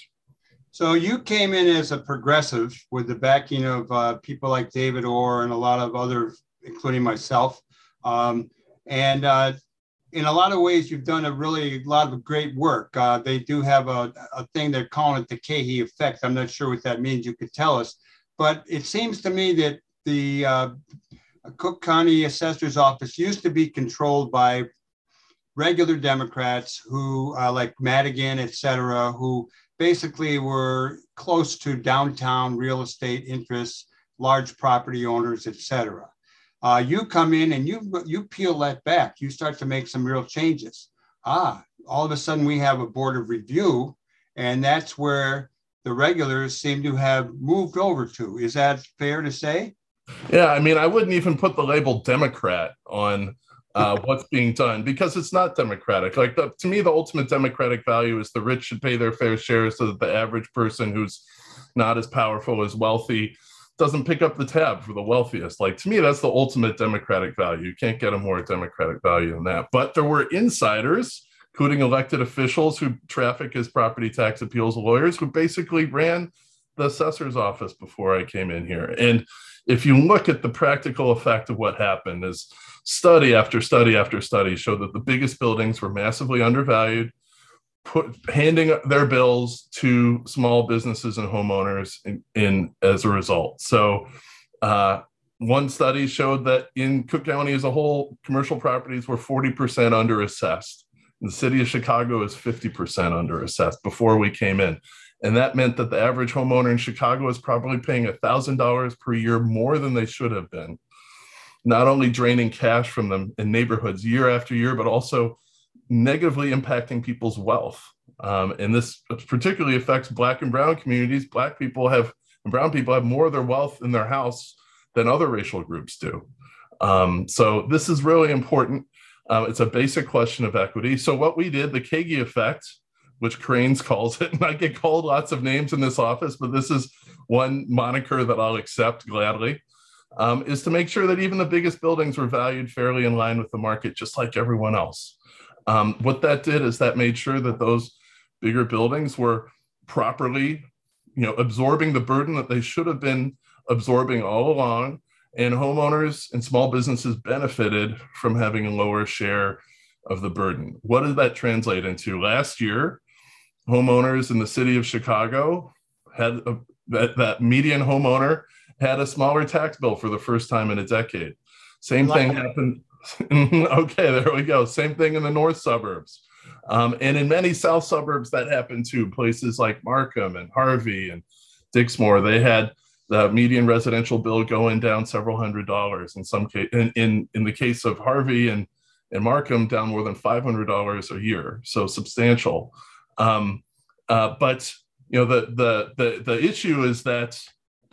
So you came in as a progressive with the backing of uh, people like David Orr and a lot of other, including myself. Um, and uh, in a lot of ways, you've done a really lot of great work. Uh, they do have a, a thing they're calling it the Kaegi effect. I'm not sure what that means. You could tell us, but it seems to me that the uh, Cook County Assessor's Office used to be controlled by regular Democrats who, uh, like Madigan, et cetera, who basically were close to downtown real estate interests, large property owners, et cetera. Uh, you come in and you you peel that back. You start to make some real changes. Ah, all of a sudden we have a board of review, and that's where the regulars seem to have moved over to. Is that fair to say? Yeah, I mean, I wouldn't even put the label Democrat on uh, [laughs] what's being done because it's not democratic. Like the, to me, the ultimate democratic value is the rich should pay their fair share, so that the average person who's not as powerful as wealthy doesn't pick up the tab for the wealthiest. Like to me, that's the ultimate democratic value. You can't get a more democratic value than that. But there were insiders, including elected officials who traffic as property tax appeals lawyers, who basically ran the assessor's office before I came in here. And if you look at the practical effect of what happened, is study after study after study showed that the biggest buildings were massively undervalued put handing their bills to small businesses and homeowners in, in as a result. So, uh, one study showed that in Cook County as a whole, commercial properties were 40% under assessed. The city of Chicago is 50% under assessed before we came in. And that meant that the average homeowner in Chicago is probably paying $1,000 per year more than they should have been. Not only draining cash from them in neighborhoods year after year, but also negatively impacting people's wealth. Um, and this particularly affects Black and Brown communities. Black people have, and Brown people have more of their wealth in their house than other racial groups do. Um, so this is really important. Um, it's a basic question of equity. So what we did, the Kaegi effect, which Crain's calls it, [laughs] and I get called lots of names in this office, but this is one moniker that I'll accept gladly, um, is to make sure that even the biggest buildings were valued fairly in line with the market, just like everyone else. Um, what that did is that made sure that those bigger buildings were properly, you know, absorbing the burden that they should have been absorbing all along and homeowners and small businesses benefited from having a lower share of the burden. What did that translate into? Last year, homeowners in the city of Chicago had a, that, that median homeowner had a smaller tax bill for the first time in a decade. Same thing happened. [laughs] okay, there we go. Same thing in the north suburbs. Um, and in many south suburbs, that happened too. Places like Markham and Harvey and Dixmoor, they had the median residential bill going down several hundred dollars in some case in, in, in the case of harvey and, and markham down more than $500 a year so substantial um, uh, but you know the, the the the issue is that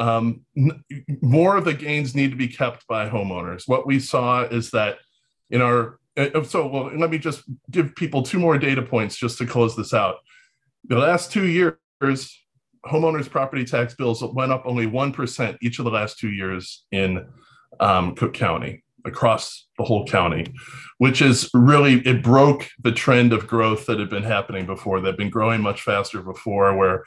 um, n- more of the gains need to be kept by homeowners. What we saw is that in our uh, so well let me just give people two more data points just to close this out. The last two years homeowners property tax bills went up only 1% each of the last two years in um, cook county across the whole county which is really it broke the trend of growth that had been happening before that had been growing much faster before where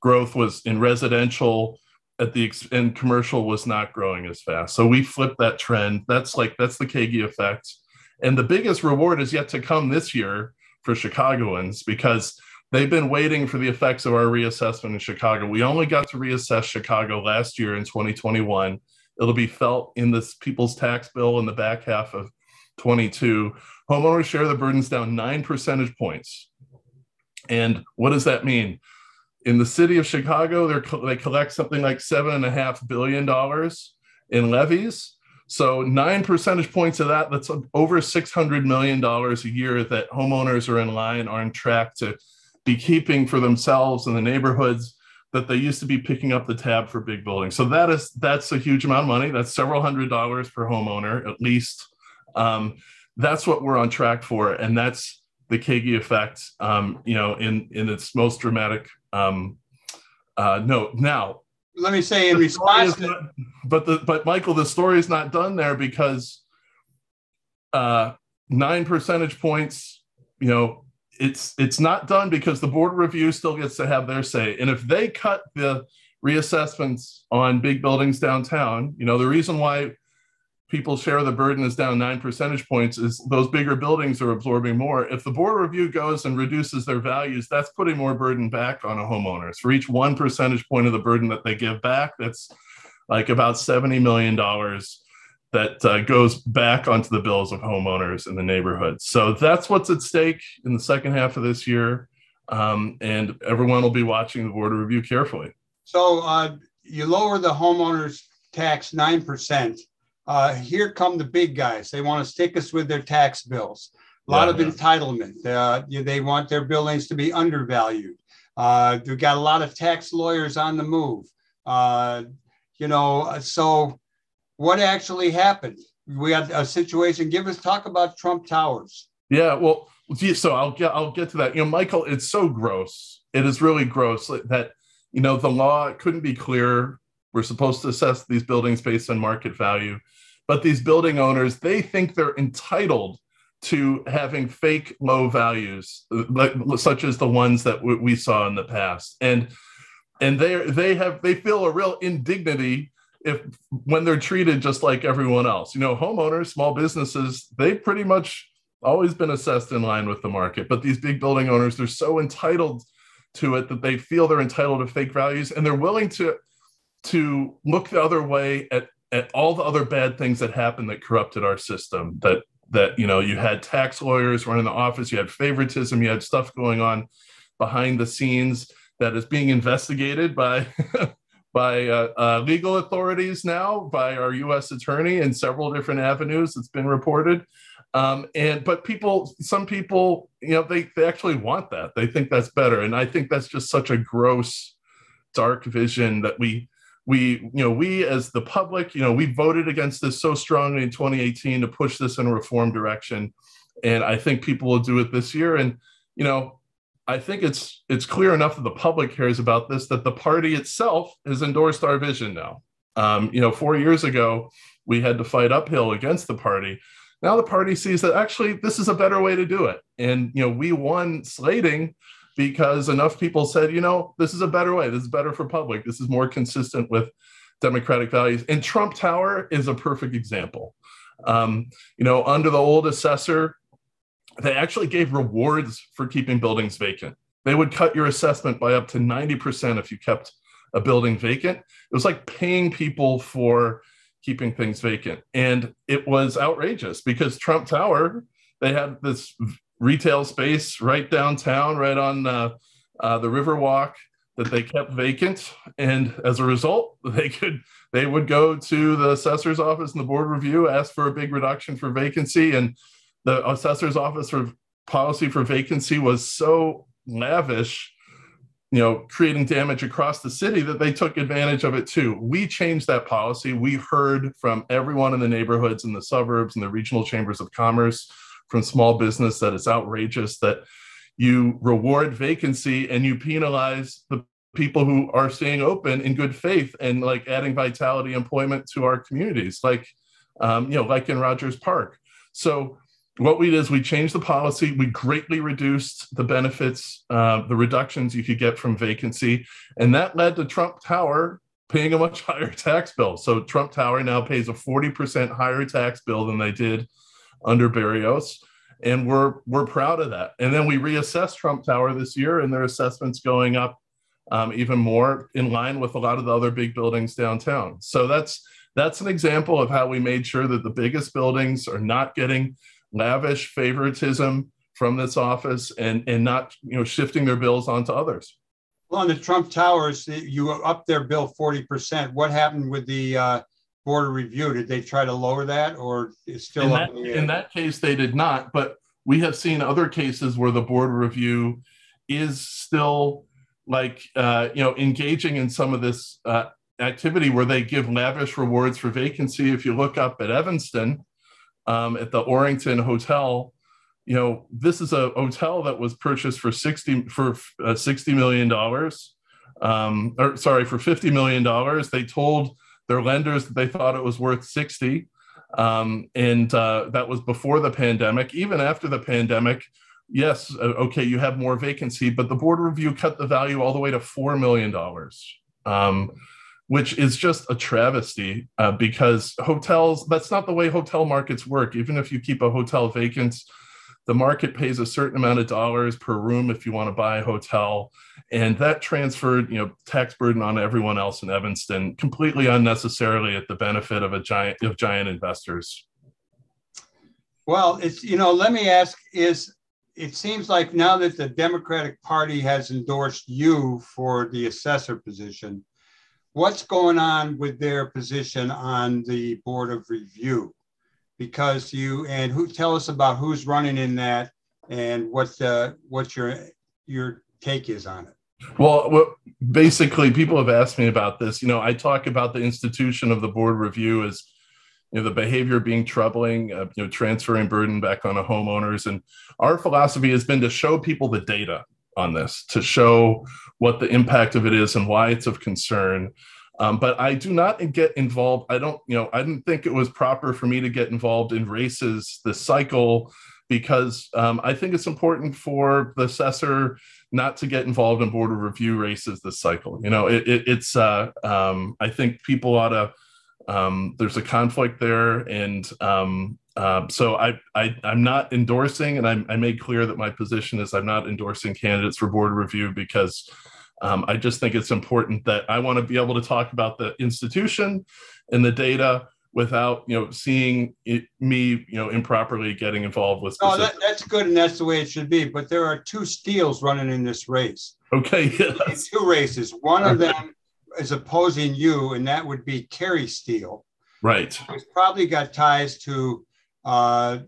growth was in residential at the and commercial was not growing as fast so we flipped that trend that's like that's the Kaegi effect and the biggest reward is yet to come this year for chicagoans because they've been waiting for the effects of our reassessment in Chicago. We only got to reassess Chicago last year in 2021. It'll be felt in this people's tax bill in the back half of 22. Homeowners share the burdens down nine percentage points. And what does that mean? In the city of Chicago, they collect something like seven and a half billion dollars in levies. So nine percentage points of that, that's over $600 million a year that homeowners are in line, are on track to be keeping for themselves in the neighborhoods that they used to be picking up the tab for big buildings. So that is that's a huge amount of money. That's several hundred dollars per homeowner at least. Um, that's what we're on track for, and that's the Kaegi effect. Um, you know, in in its most dramatic um, uh, note. Now, let me say in response, not, but the but Michael, the story is not done there because uh, nine percentage points. You know, it's it's not done because the board review still gets to have their say. And if they cut the reassessments on big buildings downtown, you know, the reason why people share the burden is down nine percentage points is those bigger buildings are absorbing more. If the board review goes and reduces their values, that's putting more burden back on a homeowners. For each one percentage point of the burden that they give back, that's like about $70 million that uh, goes back onto the bills of homeowners in the neighborhood. So that's what's at stake in the second half of this year. Um, and everyone will be watching the board review carefully. So uh, you lower the homeowners tax 9%. Uh, here come the big guys. They want to stick us with their tax bills. A lot yeah, of yeah. entitlement. Uh, they want their buildings to be undervalued. Uh, we've got a lot of tax lawyers on the move. Uh, you know, so what actually happened? We had a situation. Give us talk about Trump Towers. Yeah, well, so I'll get I'll get to that. You know, Michael, it's so gross. It is really gross that you know the law couldn't be clearer. We're supposed to assess these buildings based on market value, but these building owners they think they're entitled to having fake low values, like such as the ones that we saw in the past, and and they they have they feel a real indignity if when they're treated just like everyone else. You know, homeowners, small businesses, they've pretty much always been assessed in line with the market. But these big building owners, they're so entitled to it that they feel they're entitled to fake values and they're willing to to look the other way at at all the other bad things that happened that corrupted our system that that you know you had tax lawyers running the office you had favoritism you had stuff going on behind the scenes that is being investigated by [laughs] by uh, uh, legal authorities now, by our U.S. attorney in several different avenues. It's been reported. Um, and but people, some people, you know, they they actually want that. They think that's better, and I think that's just such a gross, dark vision that we we you know we as the public, you know, we voted against this so strongly in 2018 to push this in a reform direction, and I think people will do it this year. And you know, I think it's it's clear enough that the public cares about this that the party itself has endorsed our vision now. Um, you know, four years ago, we had to fight uphill against the party now the party sees that actually this is a better way to do it. And, you know, we won slating because enough people said, you know, this is a better way. This is better for public. This is more consistent with democratic values. And Trump Tower is a perfect example. Um, you know, under the old assessor, they actually gave rewards for keeping buildings vacant. They would cut your assessment by up to 90% if you kept a building vacant. It was like paying people for keeping things vacant. And it was outrageous because Trump Tower, they had this retail space right downtown, right on uh, uh, the Riverwalk that they kept vacant. And as a result, [laughs] they could they would go to the assessor's office and the board review, ask for a big reduction for vacancy. And the assessor's office for policy for vacancy was so lavish you know, creating damage across the city that they took advantage of it too. We changed that policy. We heard from everyone in the neighborhoods and the suburbs and the regional chambers of commerce from small business that it's outrageous that you reward vacancy and you penalize the people who are staying open in good faith and like adding vitality employment to our communities like um, you know like in rogers park so what we did is we changed the policy. We greatly reduced the benefits, uh, the reductions you could get from vacancy, and that led to Trump Tower paying a much [laughs] higher tax bill. So Trump Tower now pays a 40% higher tax bill than they did under Berrios. And we're we're proud of that. And then we reassessed Trump Tower this year, and their assessments going up um, even more in line with a lot of the other big buildings downtown. So that's that's an example of how we made sure that the biggest buildings are not getting lavish favoritism from this office and and not you know shifting their bills onto others. Well, on the Trump Towers, you up their bill forty percent. What happened with the uh, board of review? Did they try to lower that, or is still in that, in, that case they did not? But we have seen other cases where the board review is still like uh, you know engaging in some of this uh, activity where they give lavish rewards for vacancy. If you look up at Evanston, um, at the Orrington Hotel. You know, this is a hotel that was purchased for sixty for uh, sixty million dollars, um, or sorry, for fifty million dollars. They told their lenders that they thought it was worth sixty, um, and uh, that was before the pandemic. Even after the pandemic, yes, uh, okay, you have more vacancy, but the board review cut the value all the way to four million dollars. Um, which is just a travesty uh, because hotels, that's not the way hotel markets work. Even if you keep a hotel vacant, the market pays a certain amount of dollars per room if you want to buy a hotel. And that transferred, you know, tax burden on everyone else in Evanston completely unnecessarily at the benefit of a giant of giant investors. Well, it's you know, let me ask is it seems like now that the Democratic Party has endorsed you for the assessor position, what's going on with their position on the board of review because you and who tell us about who's running in that and what the what your your take is on it. Well basically people have asked me about this. You know i talk about the institution of the board review as you know the behavior being troubling uh, you know transferring burden back on the homeowners. And our philosophy has been to show people the data on this to show what the impact of it is and why it's of concern. Um, but I do not get involved. I don't, you know, I didn't think it was proper for me to get involved in races this cycle because um, I think it's important for the assessor not to get involved in board of review races this cycle. You know, it, it, it's, uh, um, I think people ought to, um, there's a conflict there. And um, um, so I, I am not endorsing, and I, I made clear that my position is I'm not endorsing candidates for board review because um, I just think it's important that I want to be able to talk about the institution and the data without you know seeing it, me you know improperly getting involved with. Oh, that, that's good, and that's the way it should be. But there are two steels running in this race. Okay, [laughs] yes. two races. One of them is opposing you, and that would be Kari Steele. Right. Who's probably got ties to uh,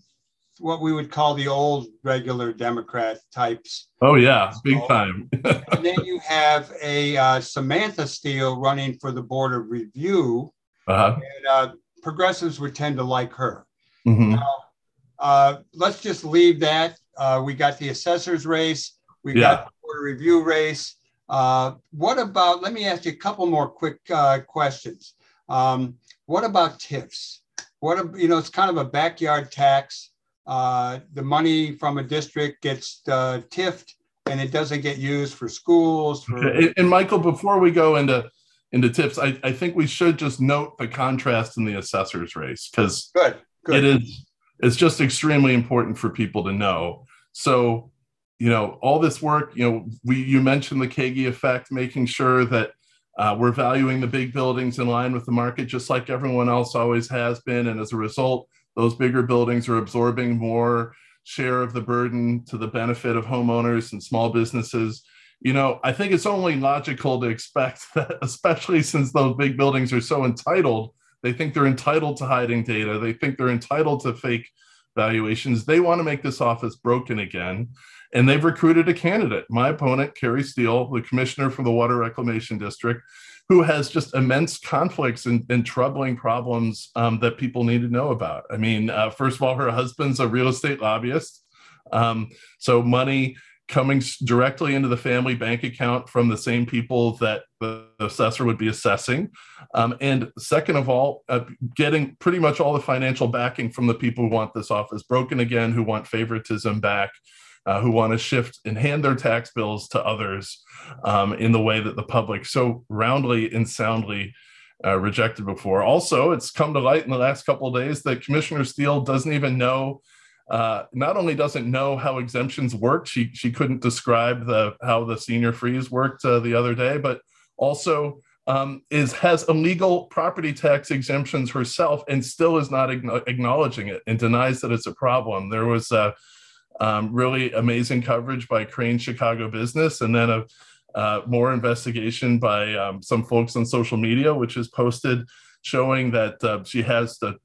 what we would call the old regular Democrat types. Oh yeah, big time. [laughs] and then you have a uh, Samantha Steele running for the Board of Review, uh-huh. and uh, progressives would tend to like her. Mm-hmm. Now, uh, let's just leave that. Uh, we got the assessor's race. We yeah. got the Board of Review race. Uh, what about? Let me ask you a couple more quick uh, questions. Um, what about TIFs? What you know? It's kind of a backyard tax. Uh, the money from a district gets uh, TIFed and it doesn't get used for schools. For- okay. And Michael, before we go into into TIFs, I, I think we should just note the contrast in the assessors race because good, good. it is it's just extremely important for people to know. So, you know, all this work, you know, we you mentioned the Kaegi effect, making sure that uh, we're valuing the big buildings in line with the market, just like everyone else always has been. And as a result, those bigger buildings are absorbing more share of the burden to the benefit of homeowners and small businesses. You know, I think it's only logical to expect [laughs] that, especially since those big buildings are so entitled, they think they're entitled to hiding data. They think they're entitled to fake valuations. They want to make this office broken again. And they've recruited a candidate, my opponent, Kari Steele, the commissioner for the Water Reclamation District, who has just immense conflicts and, and troubling problems um, that people need to know about. I mean, uh, first of all, her husband's a real estate lobbyist. Um, so money coming directly into the family bank account from the same people that the assessor would be assessing. Um, and second of all, uh, getting pretty much all the financial backing from the people who want this office broken again, who want favoritism back, uh, who want to shift and hand their tax bills to others um, in the way that the public so roundly and soundly uh, rejected before. Also, it's come to light in the last couple of days that Commissioner Steele doesn't even know. Uh, not only doesn't know how exemptions work, she she couldn't describe the how the senior freeze worked uh, the other day, but also um, is has illegal property tax exemptions herself and still is not acknowledging it and denies that it's a problem. There was a um, really amazing coverage by Crain Chicago Business, and then a uh, more investigation by um, some folks on social media, which is posted showing that uh, she has the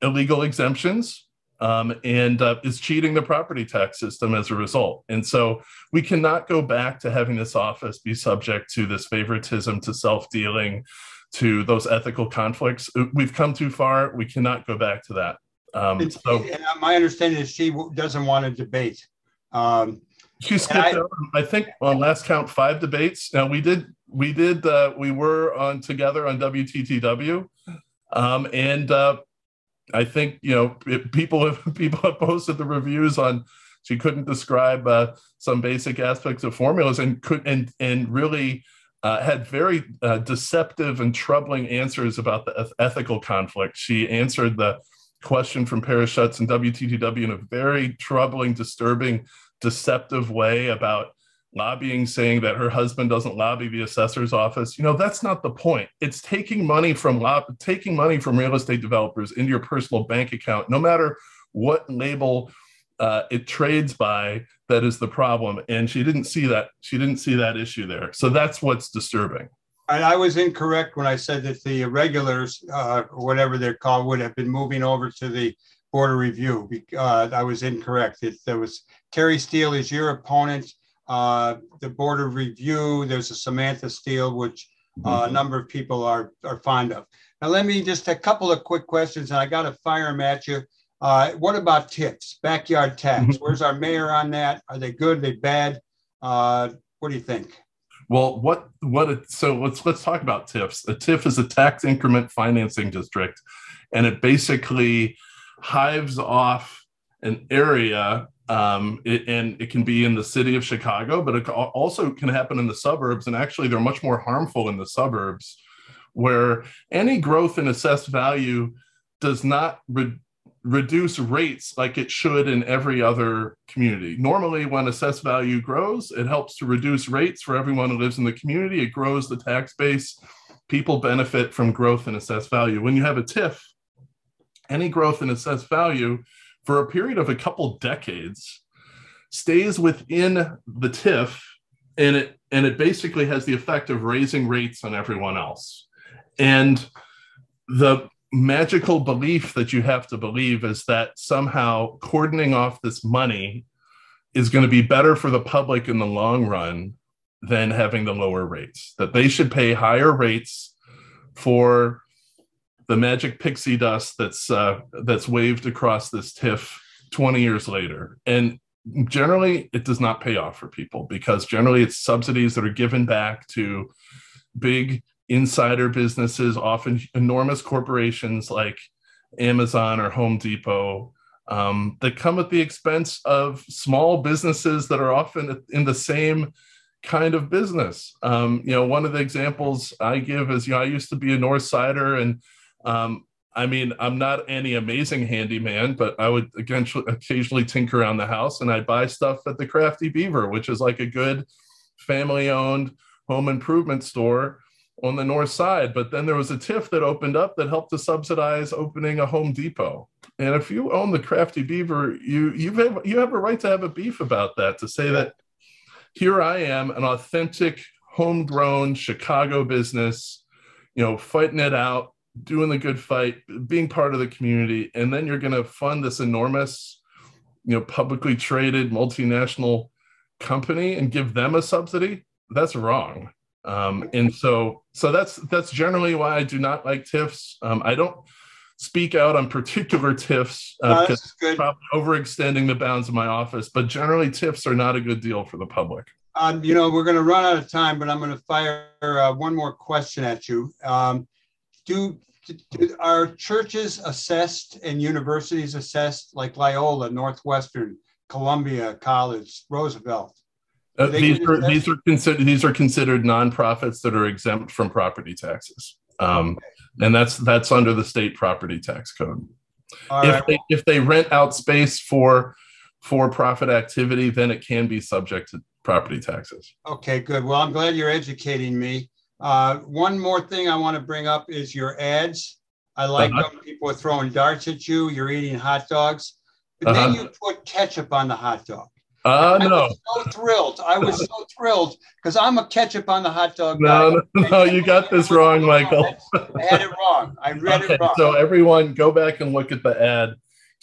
illegal exemptions um, and uh, is cheating the property tax system as a result. And so we cannot go back to having this office be subject to this favoritism, to self dealing, to those ethical conflicts. We've come too far. We cannot go back to that. Um, so, my understanding is she doesn't want to debate. Um, she skipped I, I think, on last count five debates. Now we did, we did, uh, we were on together on WTTW, um, and uh, I think you know it, people have [laughs] people have posted the reviews on. She couldn't describe uh, some basic aspects of formulas and could and and really uh, had very uh, deceptive and troubling answers about the ethical conflict. She answered the question from Paris Schutz and WTTW in a very troubling, disturbing, deceptive way about lobbying, saying that her husband doesn't lobby the assessor's office. You know, that's not the point. It's taking money from lob- taking money from real estate developers into your personal bank account, no matter what label uh, it trades by that is the problem and she didn't see that she didn't see that issue there so that's what's disturbing and I was incorrect when I said that the regulars, uh, or whatever they're called, would have been moving over to the Board of Review. Uh, I was incorrect. It, there was Terry Steele is your opponent. Uh, the Board of Review, there's a Samantha Steele, which uh, mm-hmm. a number of people are, are fond of. Now, let me just a couple of quick questions, and I got to fire them at you. Uh, what about TIFs, backyard tax? Mm-hmm. Where's our mayor on that? Are they good? Are they bad? Uh, what do you think? Well, what what so let's let's talk about TIFs. A TIF is a tax increment financing district, and it basically hives off an area um, it, and it can be in the city of Chicago, but it also can happen in the suburbs. And actually, they're much more harmful in the suburbs, where any growth in assessed value does not re- reduce rates like it should in every other community. Normally, when assessed value grows, it helps to reduce rates for everyone who lives in the community. It grows the tax base. People benefit from growth in assessed value. When you have a TIF, any growth in assessed value for a period of a couple decades stays within the TIF and it and it basically has the effect of raising rates on everyone else. And the magical belief that you have to believe is that somehow cordoning off this money is going to be better for the public in the long run than having the lower rates. That they should pay higher rates for the magic pixie dust that's uh, that's waved across this TIF 20 years later. And generally, it does not pay off for people because generally it's subsidies that are given back to big insider businesses, often enormous corporations like Amazon or Home Depot, um, that come at the expense of small businesses that are often in the same kind of business. Um, you know, one of the examples I give is, you know, I used to be a North Sider, and um, I mean, I'm not any amazing handyman, but I would occasionally tinker around the house, and I'd buy stuff at the Crafty Beaver, which is like a good family-owned home improvement store on the north side. But then there was a TIF that opened up that helped to subsidize opening a Home Depot. And if you own the Crafty Beaver, you you have you have a right to have a beef about that to say that here I am, an authentic homegrown Chicago business, you know, fighting it out, doing the good fight, being part of the community, and then you're going to fund this enormous, you know, publicly traded multinational company and give them a subsidy. That's wrong. Um, and so, so that's that's generally why I do not like TIFs. Um, I don't speak out on particular TIFs uh, because no, probably overextending the bounds of my office. But generally, TIFs are not a good deal for the public. Um, you know, we're going to run out of time, but I'm going to fire uh, one more question at you. Um, do, do are churches assessed and universities assessed like Loyola, Northwestern, Columbia College, Roosevelt? Uh, these are these are considered these are considered nonprofits that are exempt from property taxes, um, okay. and that's that's under the state property tax code. All if right. they if they rent out space for for profit activity, then it can be subject to property taxes. Okay, good. Well, I'm glad you're educating me. Uh, one more thing I want to bring up is your ads. I like uh-huh. when people are throwing darts at you. You're eating hot dogs, but uh-huh. then you put ketchup on the hot dog. Uh, I no. was so thrilled. I was so thrilled because I'm a ketchup on the hot dog. No, no, no, you got this wrong, Michael. I had it wrong. I read okay, it wrong. So everyone, go back and look at the ad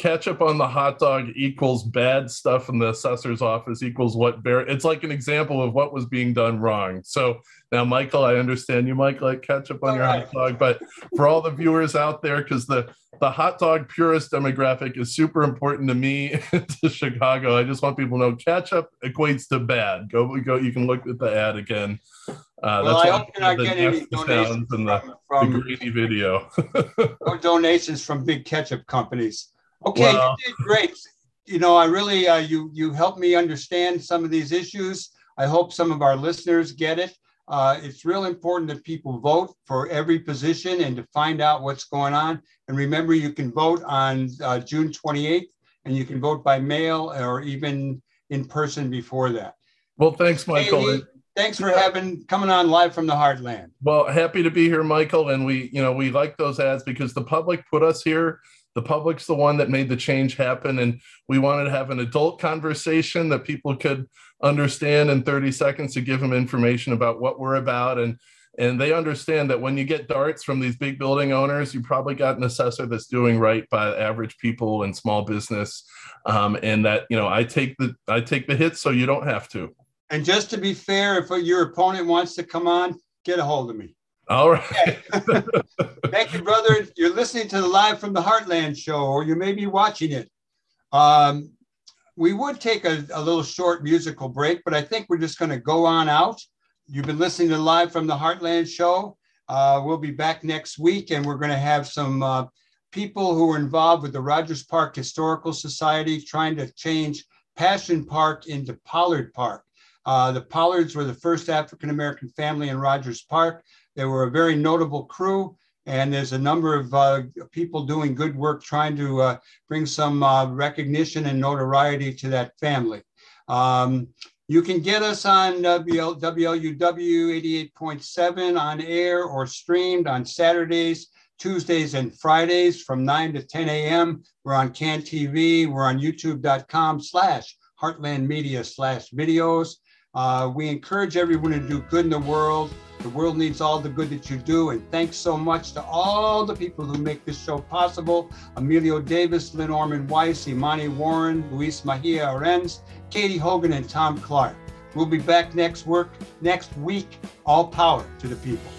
ketchup on the hot dog equals bad stuff in the assessor's office equals what bear it's like an example of what was being done wrong so now michael i understand you might like ketchup on all your right. hot dog but for all the viewers out there because the the hot dog purist demographic is super important to me [laughs] to chicago i just want people to know ketchup equates to bad go go you can look at the ad again uh, well, that's I hope you're not getting any donations from, the, from, the grainy video. [laughs] or donations from big ketchup companies. Okay, well, you did great. You know, I really uh, you you helped me understand some of these issues. I hope some of our listeners get it. Uh, it's real important that people vote for every position and to find out what's going on. And remember, you can vote on uh, June 28th, and you can vote by mail or even in person before that. Well, thanks, Michael. Thanks for having coming on live from the heartland. Well, happy to be here, Michael. And we, you know, we like those ads because the public put us here the public's the one that made the change happen and we wanted to have an adult conversation that people could understand in 30 seconds to give them information about what we're about and and they understand that when you get darts from these big building owners you probably got an assessor that's doing right by average people and small business um, and that you know i take the i take the hits so you don't have to and just to be fair if your opponent wants to come on get a hold of me all right. [laughs] Thank you, brother. You're listening to the Live from the Heartland show, or you may be watching it. Um, we would take a, a, little short musical break, but I think we're just going to go on out. You've been listening to Live from the Heartland show. Uh, we'll be back next week, and we're going to have some uh, people who are involved with the Rogers Park Historical Society trying to change Paschen Park into Pollard Park. Uh, the Pollards were the first African American family in Rogers Park. They were a very notable crew, and there's a number of uh, people doing good work trying to uh, bring some uh, recognition and notoriety to that family. Um, you can get us on WLUW 88.7 on air or streamed on Saturdays, Tuesdays, and Fridays from 9 to 10 a.m. We're on CAN TV. We're on youtube.com slash heartland media slash videos. Uh, we encourage everyone to do good in the world. The world needs all the good that you do. And thanks so much to all the people who make this show possible Emilio Davis, Lynn Orman Weiss, Imani Warren, Luis Mejia Arenz, Katie Hogan, and Tom Clark. We'll be back next work next week. All power to the people.